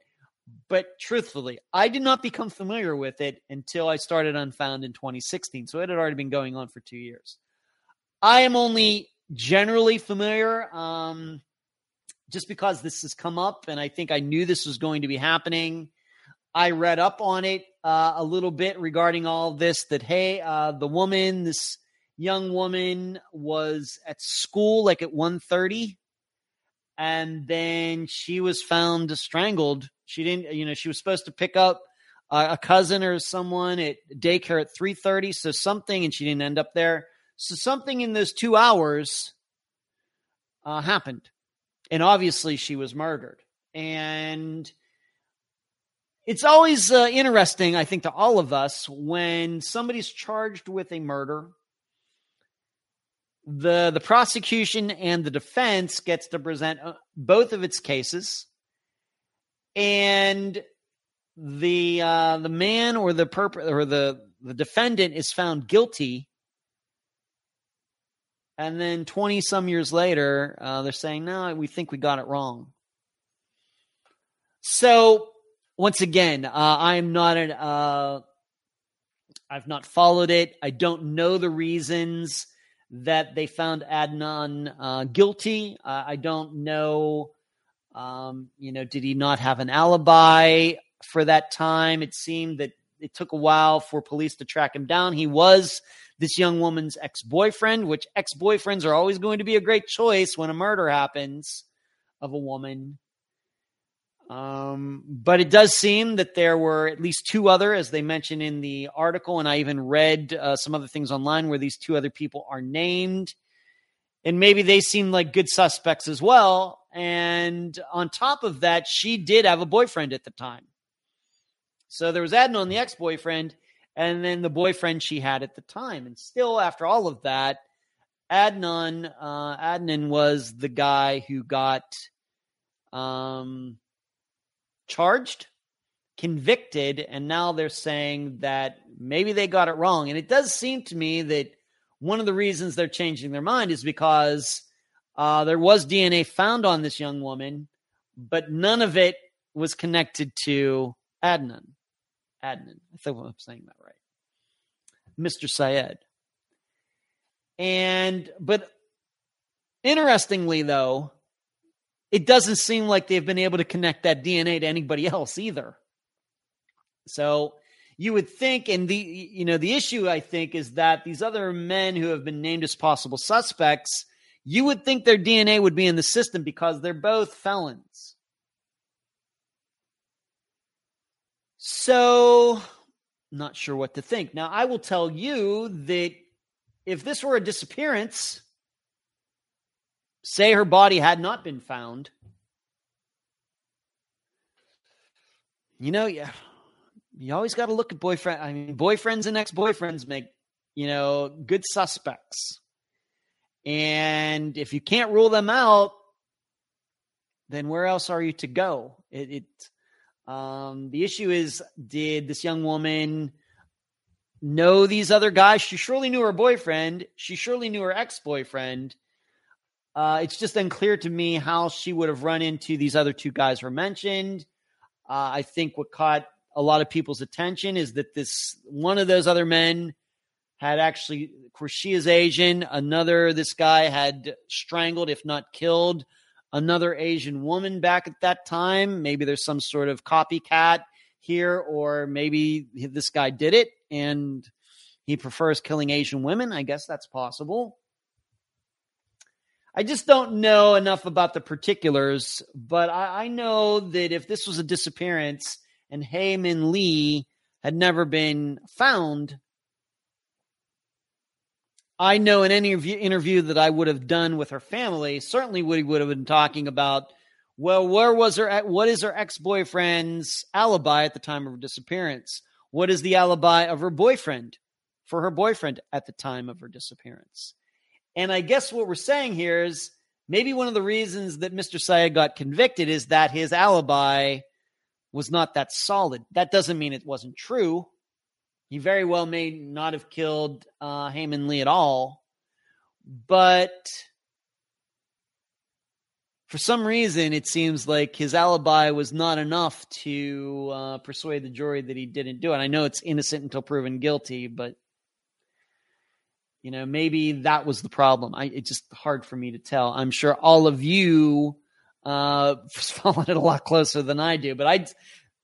but truthfully, I did not become familiar with it until I started Unfound in 2016. So it had already been going on for two years. I am only generally familiar um, just because this has come up, and I think I knew this was going to be happening. I read up on it uh, a little bit regarding all this. That hey, uh, the woman, this young woman, was at school like at 1.30 and then she was found strangled. She didn't, you know, she was supposed to pick up a cousin or someone at daycare at 3:30, so something, and she didn't end up there. So something in those two hours uh, happened. And obviously she was murdered. And it's always uh, interesting, I think, to all of us when somebody's charged with a murder. The, the prosecution and the defense gets to present uh, both of its cases, and the uh, the man or the perp- or the the defendant is found guilty and then 20 some years later, uh, they're saying, no, we think we got it wrong. So, once again, uh, I am not an, uh, I've not followed it. I don't know the reasons that they found Adnan uh, guilty. I don't know, um, you know, did he not have an alibi for that time? It seemed that it took a while for police to track him down. He was this young woman's ex boyfriend, which ex boyfriends are always going to be a great choice when a murder happens of a woman. Um, but it does seem that there were at least two other, as they mentioned in the article, and I even read uh, some other things online where these two other people are named. And maybe they seem like good suspects as well. And on top of that, she did have a boyfriend at the time. So there was Adnan, the ex boyfriend, and then the boyfriend she had at the time. And still, after all of that, Adnan uh, Adnan was the guy who got um, charged, convicted, and now they're saying that maybe they got it wrong. And it does seem to me that one of the reasons they're changing their mind is because uh, there was DNA found on this young woman, but none of it was connected to Adnan. Adnan. I think I'm saying that right. Mr. Syed. And, but interestingly, though, it doesn't seem like they've been able to connect that DNA to anybody else either. So you would think, and the you know the issue I think is that these other men who have been named as possible suspects, you would think their DNA would be in the system because they're both felons. So, not sure what to think. Now, I will tell you that if this were a disappearance, say her body had not been found, you know, yeah, you always got to look at boyfriend. I mean, boyfriends and ex boyfriends make, you know, good suspects. And if you can't rule them out, then where else are you to go? It, it um, the issue is, did this young woman know these other guys? She surely knew her boyfriend. She surely knew her ex boyfriend. Uh, it's just unclear to me how she would have run into these other two guys were mentioned. Uh, I think what caught a lot of people's attention is that this one of those other men had actually, of course, she is Asian. Another, this guy had strangled, if not killed, another Asian woman back at that time. Maybe there's some sort of copycat here, or maybe this guy did it and he prefers killing Asian women. I guess that's possible. I just don't know enough about the particulars, but I, I know that if this was a disappearance and Hae Min Lee had never been found, I know in any interview that I would have done with her family, certainly we would have been talking about Well, where was her? What is her ex boyfriend's alibi at the time of her disappearance? What is the alibi of her boyfriend for her boyfriend at the time of her disappearance? And I guess what we're saying here is maybe one of the reasons that Mr. Syed got convicted is that his alibi was not that solid. That doesn't mean it wasn't true. He very well may not have killed uh, Lee at all, but for some reason, it seems like his alibi was not enough to uh, persuade the jury that he didn't do it. I know it's innocent until proven guilty, but you know, maybe that was the problem. I, it's just hard for me to tell. I'm sure all of you uh, following it a lot closer than I do, but I,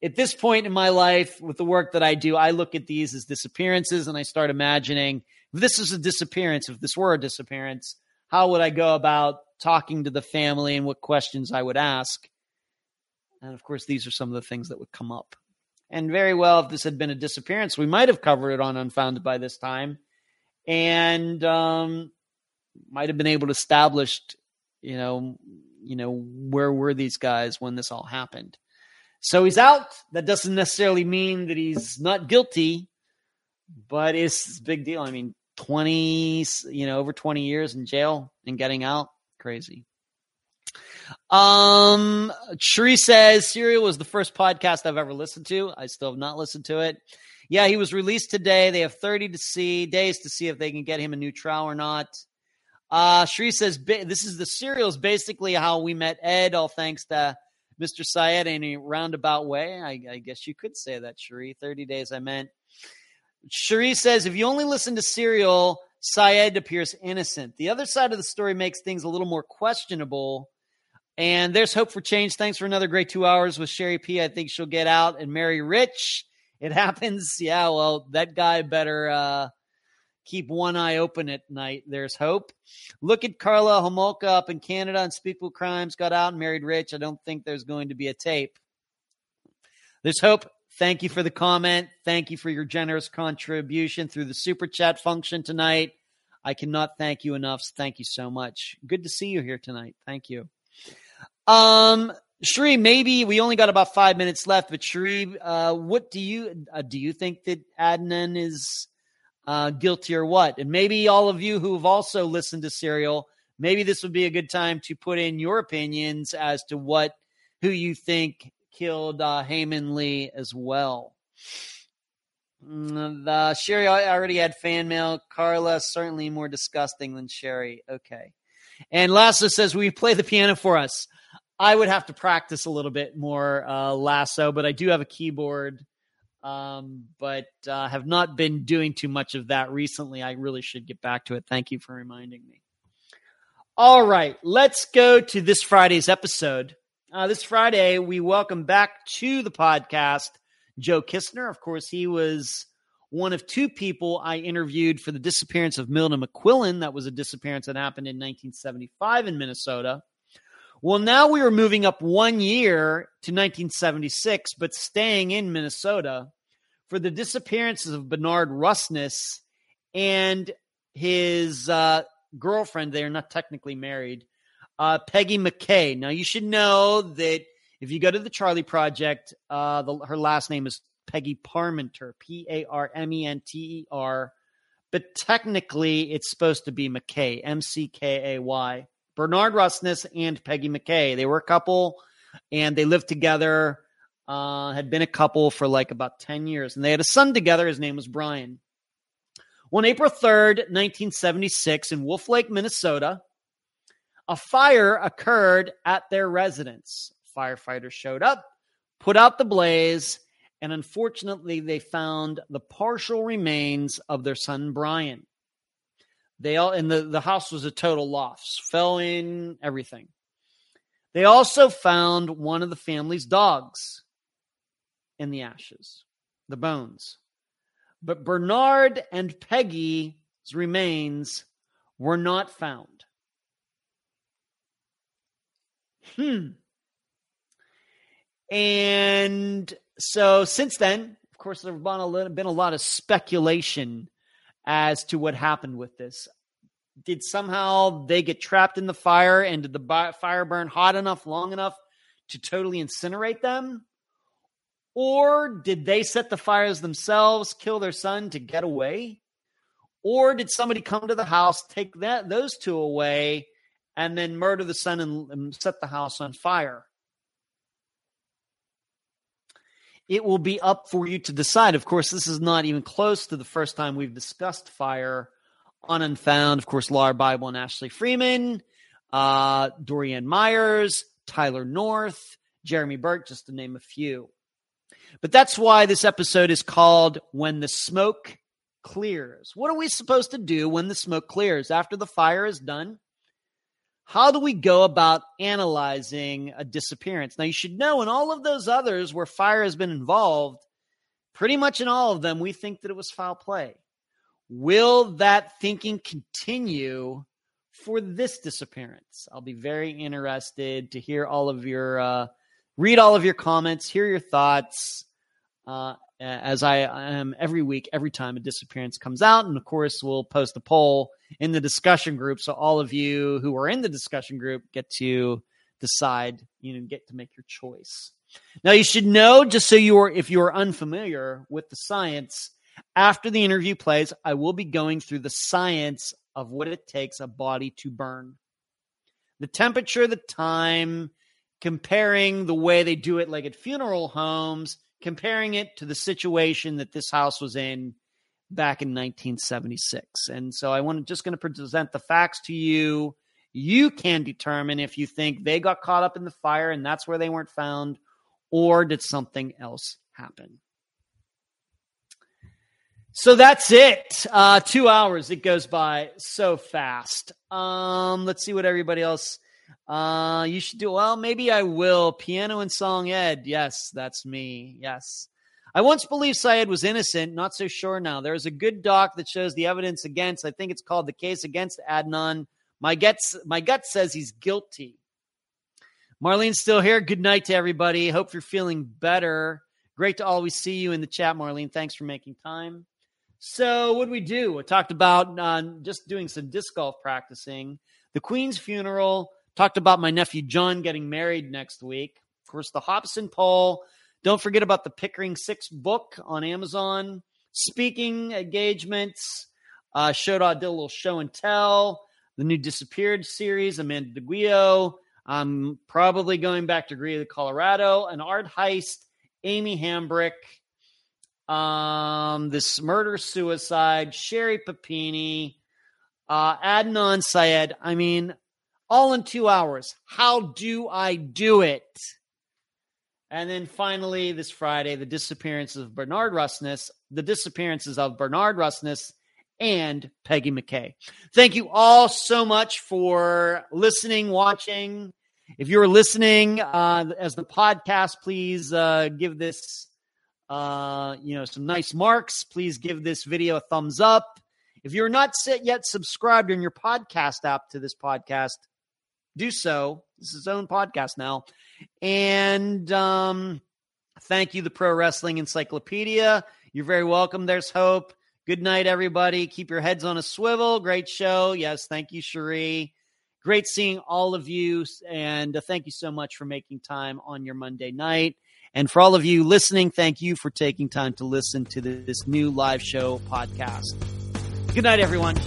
at this point in my life, with the work that I do, I look at these as disappearances, and I start imagining if this is a disappearance, if this were a disappearance, how would I go about talking to the family and what questions I would ask. And of course, these are some of the things that would come up. And very well, if this had been a disappearance, we might have covered it on Unfounded by this time, and um, might have been able to establish, you know, you know, where were these guys when this all happened. So he's out. That doesn't necessarily mean that he's not guilty, but it's a big deal. I mean, 20, you know, over 20 years in jail and getting out crazy. Um, Sheree says Serial was the first podcast I've ever listened to. I still have not listened to it. Yeah, he was released today. They have 30 to see days to see if they can get him a new trial or not. Uh, says this is the serials, basically how we met Ed, all thanks to Mr. Syed in a roundabout way. I, I guess you could say that, Sheree. 30 days, I meant. Sheree says if you only listen to Serial, Syed appears innocent. The other side of the story makes things a little more questionable. And there's hope for change. Thanks for another great two hours with Sherri P. I think she'll get out and marry Rich. It happens. Yeah, well, that guy better uh, keep one eye open at night. There's hope. Look at Karla Homolka up in Canada Unspeakable Crimes, got out and married Rich. I don't think there's going to be a tape. There's hope. Thank you for the comment. Thank you for your generous contribution through the super chat function tonight. I cannot thank you enough. Thank you so much. Good to see you here tonight. Thank you. Um, Shree, maybe we only got about five minutes left, but Shree, uh, what do you uh, do? You think that Adnan is uh, guilty or what? And maybe all of you who have also listened to Serial, maybe this would be a good time to put in your opinions as to what who you think killed uh, Hae Min Lee as well. Mm, the Sherri I already had fan mail. Karla certainly more disgusting than Sherri. Okay. And Lasso says, "Will you play the piano for us?" I would have to practice a little bit more, uh, Lasso, but I do have a keyboard. Um, but uh, have not been doing too much of that recently. I really should get back to it. Thank you for reminding me. All right, let's go to this Friday's episode. Uh, this Friday, we welcome back to the podcast Joe Kistner. Of course, he was one of two people I interviewed for the disappearance of Milda McQuillan. That was a disappearance that happened in 1975 in Minnesota. Well, now we are moving up one year to 1976, but staying in Minnesota for the disappearances of Bernard Rusness and his uh, girlfriend. They are not technically married, uh, Peggy McKay. Now, you should know that if you go to the Charlie Project, uh, the, her last name is Peggy Parmenter, P A R M E N T E R. But technically, it's supposed to be McKay, M C K A Y. Bernard Rusness and Peggy McKay. They were a couple and they lived together, uh, had been a couple for like about 10 years. And they had a son together. His name was Brian. On April 3rd, 1976, in Wolf Lake, Minnesota, a fire occurred at their residence. Firefighters showed up, put out the blaze, and unfortunately, they found the partial remains of their son Brian. They all and the, the house was a total loss, fell in everything. They also found one of the family's dogs in the ashes, the bones. But Bernard and Peggy's remains were not found. Hmm. And so since then, of course, there have been a, been a lot of speculation as to what happened with this. Did somehow they get trapped in the fire and did the fire burn hot enough, long enough to totally incinerate them? Or did they set the fires themselves, kill their son to get away? Or did somebody come to the house, take that those two away, and then murder the son and, and set the house on fire? It will be up for you to decide. Of course, this is not even close to the first time we've discussed fire on Unfound. Of course, Lauria Bible and Ashley Freeman, uh, Dorian Myers, Tyler North, Jeremy Burke, just to name a few. But that's why this episode is called When the Smoke Clears. What are we supposed to do when the smoke clears after the fire is done? How do we go about analyzing a disappearance? Now, you should know in all of those others where fire has been involved, pretty much in all of them, we think that it was foul play. Will that thinking continue for this disappearance? I'll be very interested to hear all of your, uh, read all of your comments, hear your thoughts. Uh, as I am every week, every time a disappearance comes out. And of course, we'll post a poll in the discussion group. So all of you who are in the discussion group get to decide, you know, get to make your choice. Now you should know, just so you are, if you are unfamiliar with the science, after the interview plays, I will be going through the science of what it takes a body to burn. The temperature, the time, comparing the way they do it, like at funeral homes, comparing it to the situation that this house was in back in 1976. And so I want just going to present the facts to you. You can determine if you think they got caught up in the fire and that's where they weren't found, or did something else happen? So that's it. Uh, two hours. It goes by so fast. Um, let's see what everybody else uh, you should do well. Maybe I will. Piano and song Ed. Yes, that's me. Yes. I once believed Syed was innocent. Not so sure now. There's a good doc that shows the evidence against. I think it's called the case against Adnan. My guts, my gut says he's guilty. Marlene's still here. Good night to everybody. Hope you're feeling better. Great to always see you in the chat, Marlene. Thanks for making time. So, what we do? I talked about uh, just doing some disc golf practicing. The Queen's funeral Talked about my nephew John getting married next week. Of course, the Hobson poll. Don't forget about the Pickering Six book on Amazon. Speaking engagements. Uh, showed I did a little show and tell. The new Disappeared series, Amanda DeGuio. I'm probably going back to Greeley, Colorado. An art heist, Amy Hambrick. Um, this murder suicide, Sherri Papini, uh, Adnan Syed. I mean, all in two hours. How do I do it? And then finally, this Friday, the disappearances of Bernard Rusness, the disappearances of Bernard Rusness and Peggy McKay. Thank you all so much for listening, watching. If you're listening uh, as the podcast, please uh, give this, uh, you know, some nice marks. Please give this video a thumbs up. If you're not yet subscribed in your podcast app to this podcast, do so. This is his own podcast now. And um, thank you, the Pro Wrestling Encyclopedia. You're very welcome. There's hope. Good night, everybody. Keep your heads on a swivel. Great show. Yes, thank you, Cherie. Great seeing all of you. And uh, thank you so much for making time on your Monday night. And for all of you listening, thank you for taking time to listen to this new live show podcast. Good night, everyone.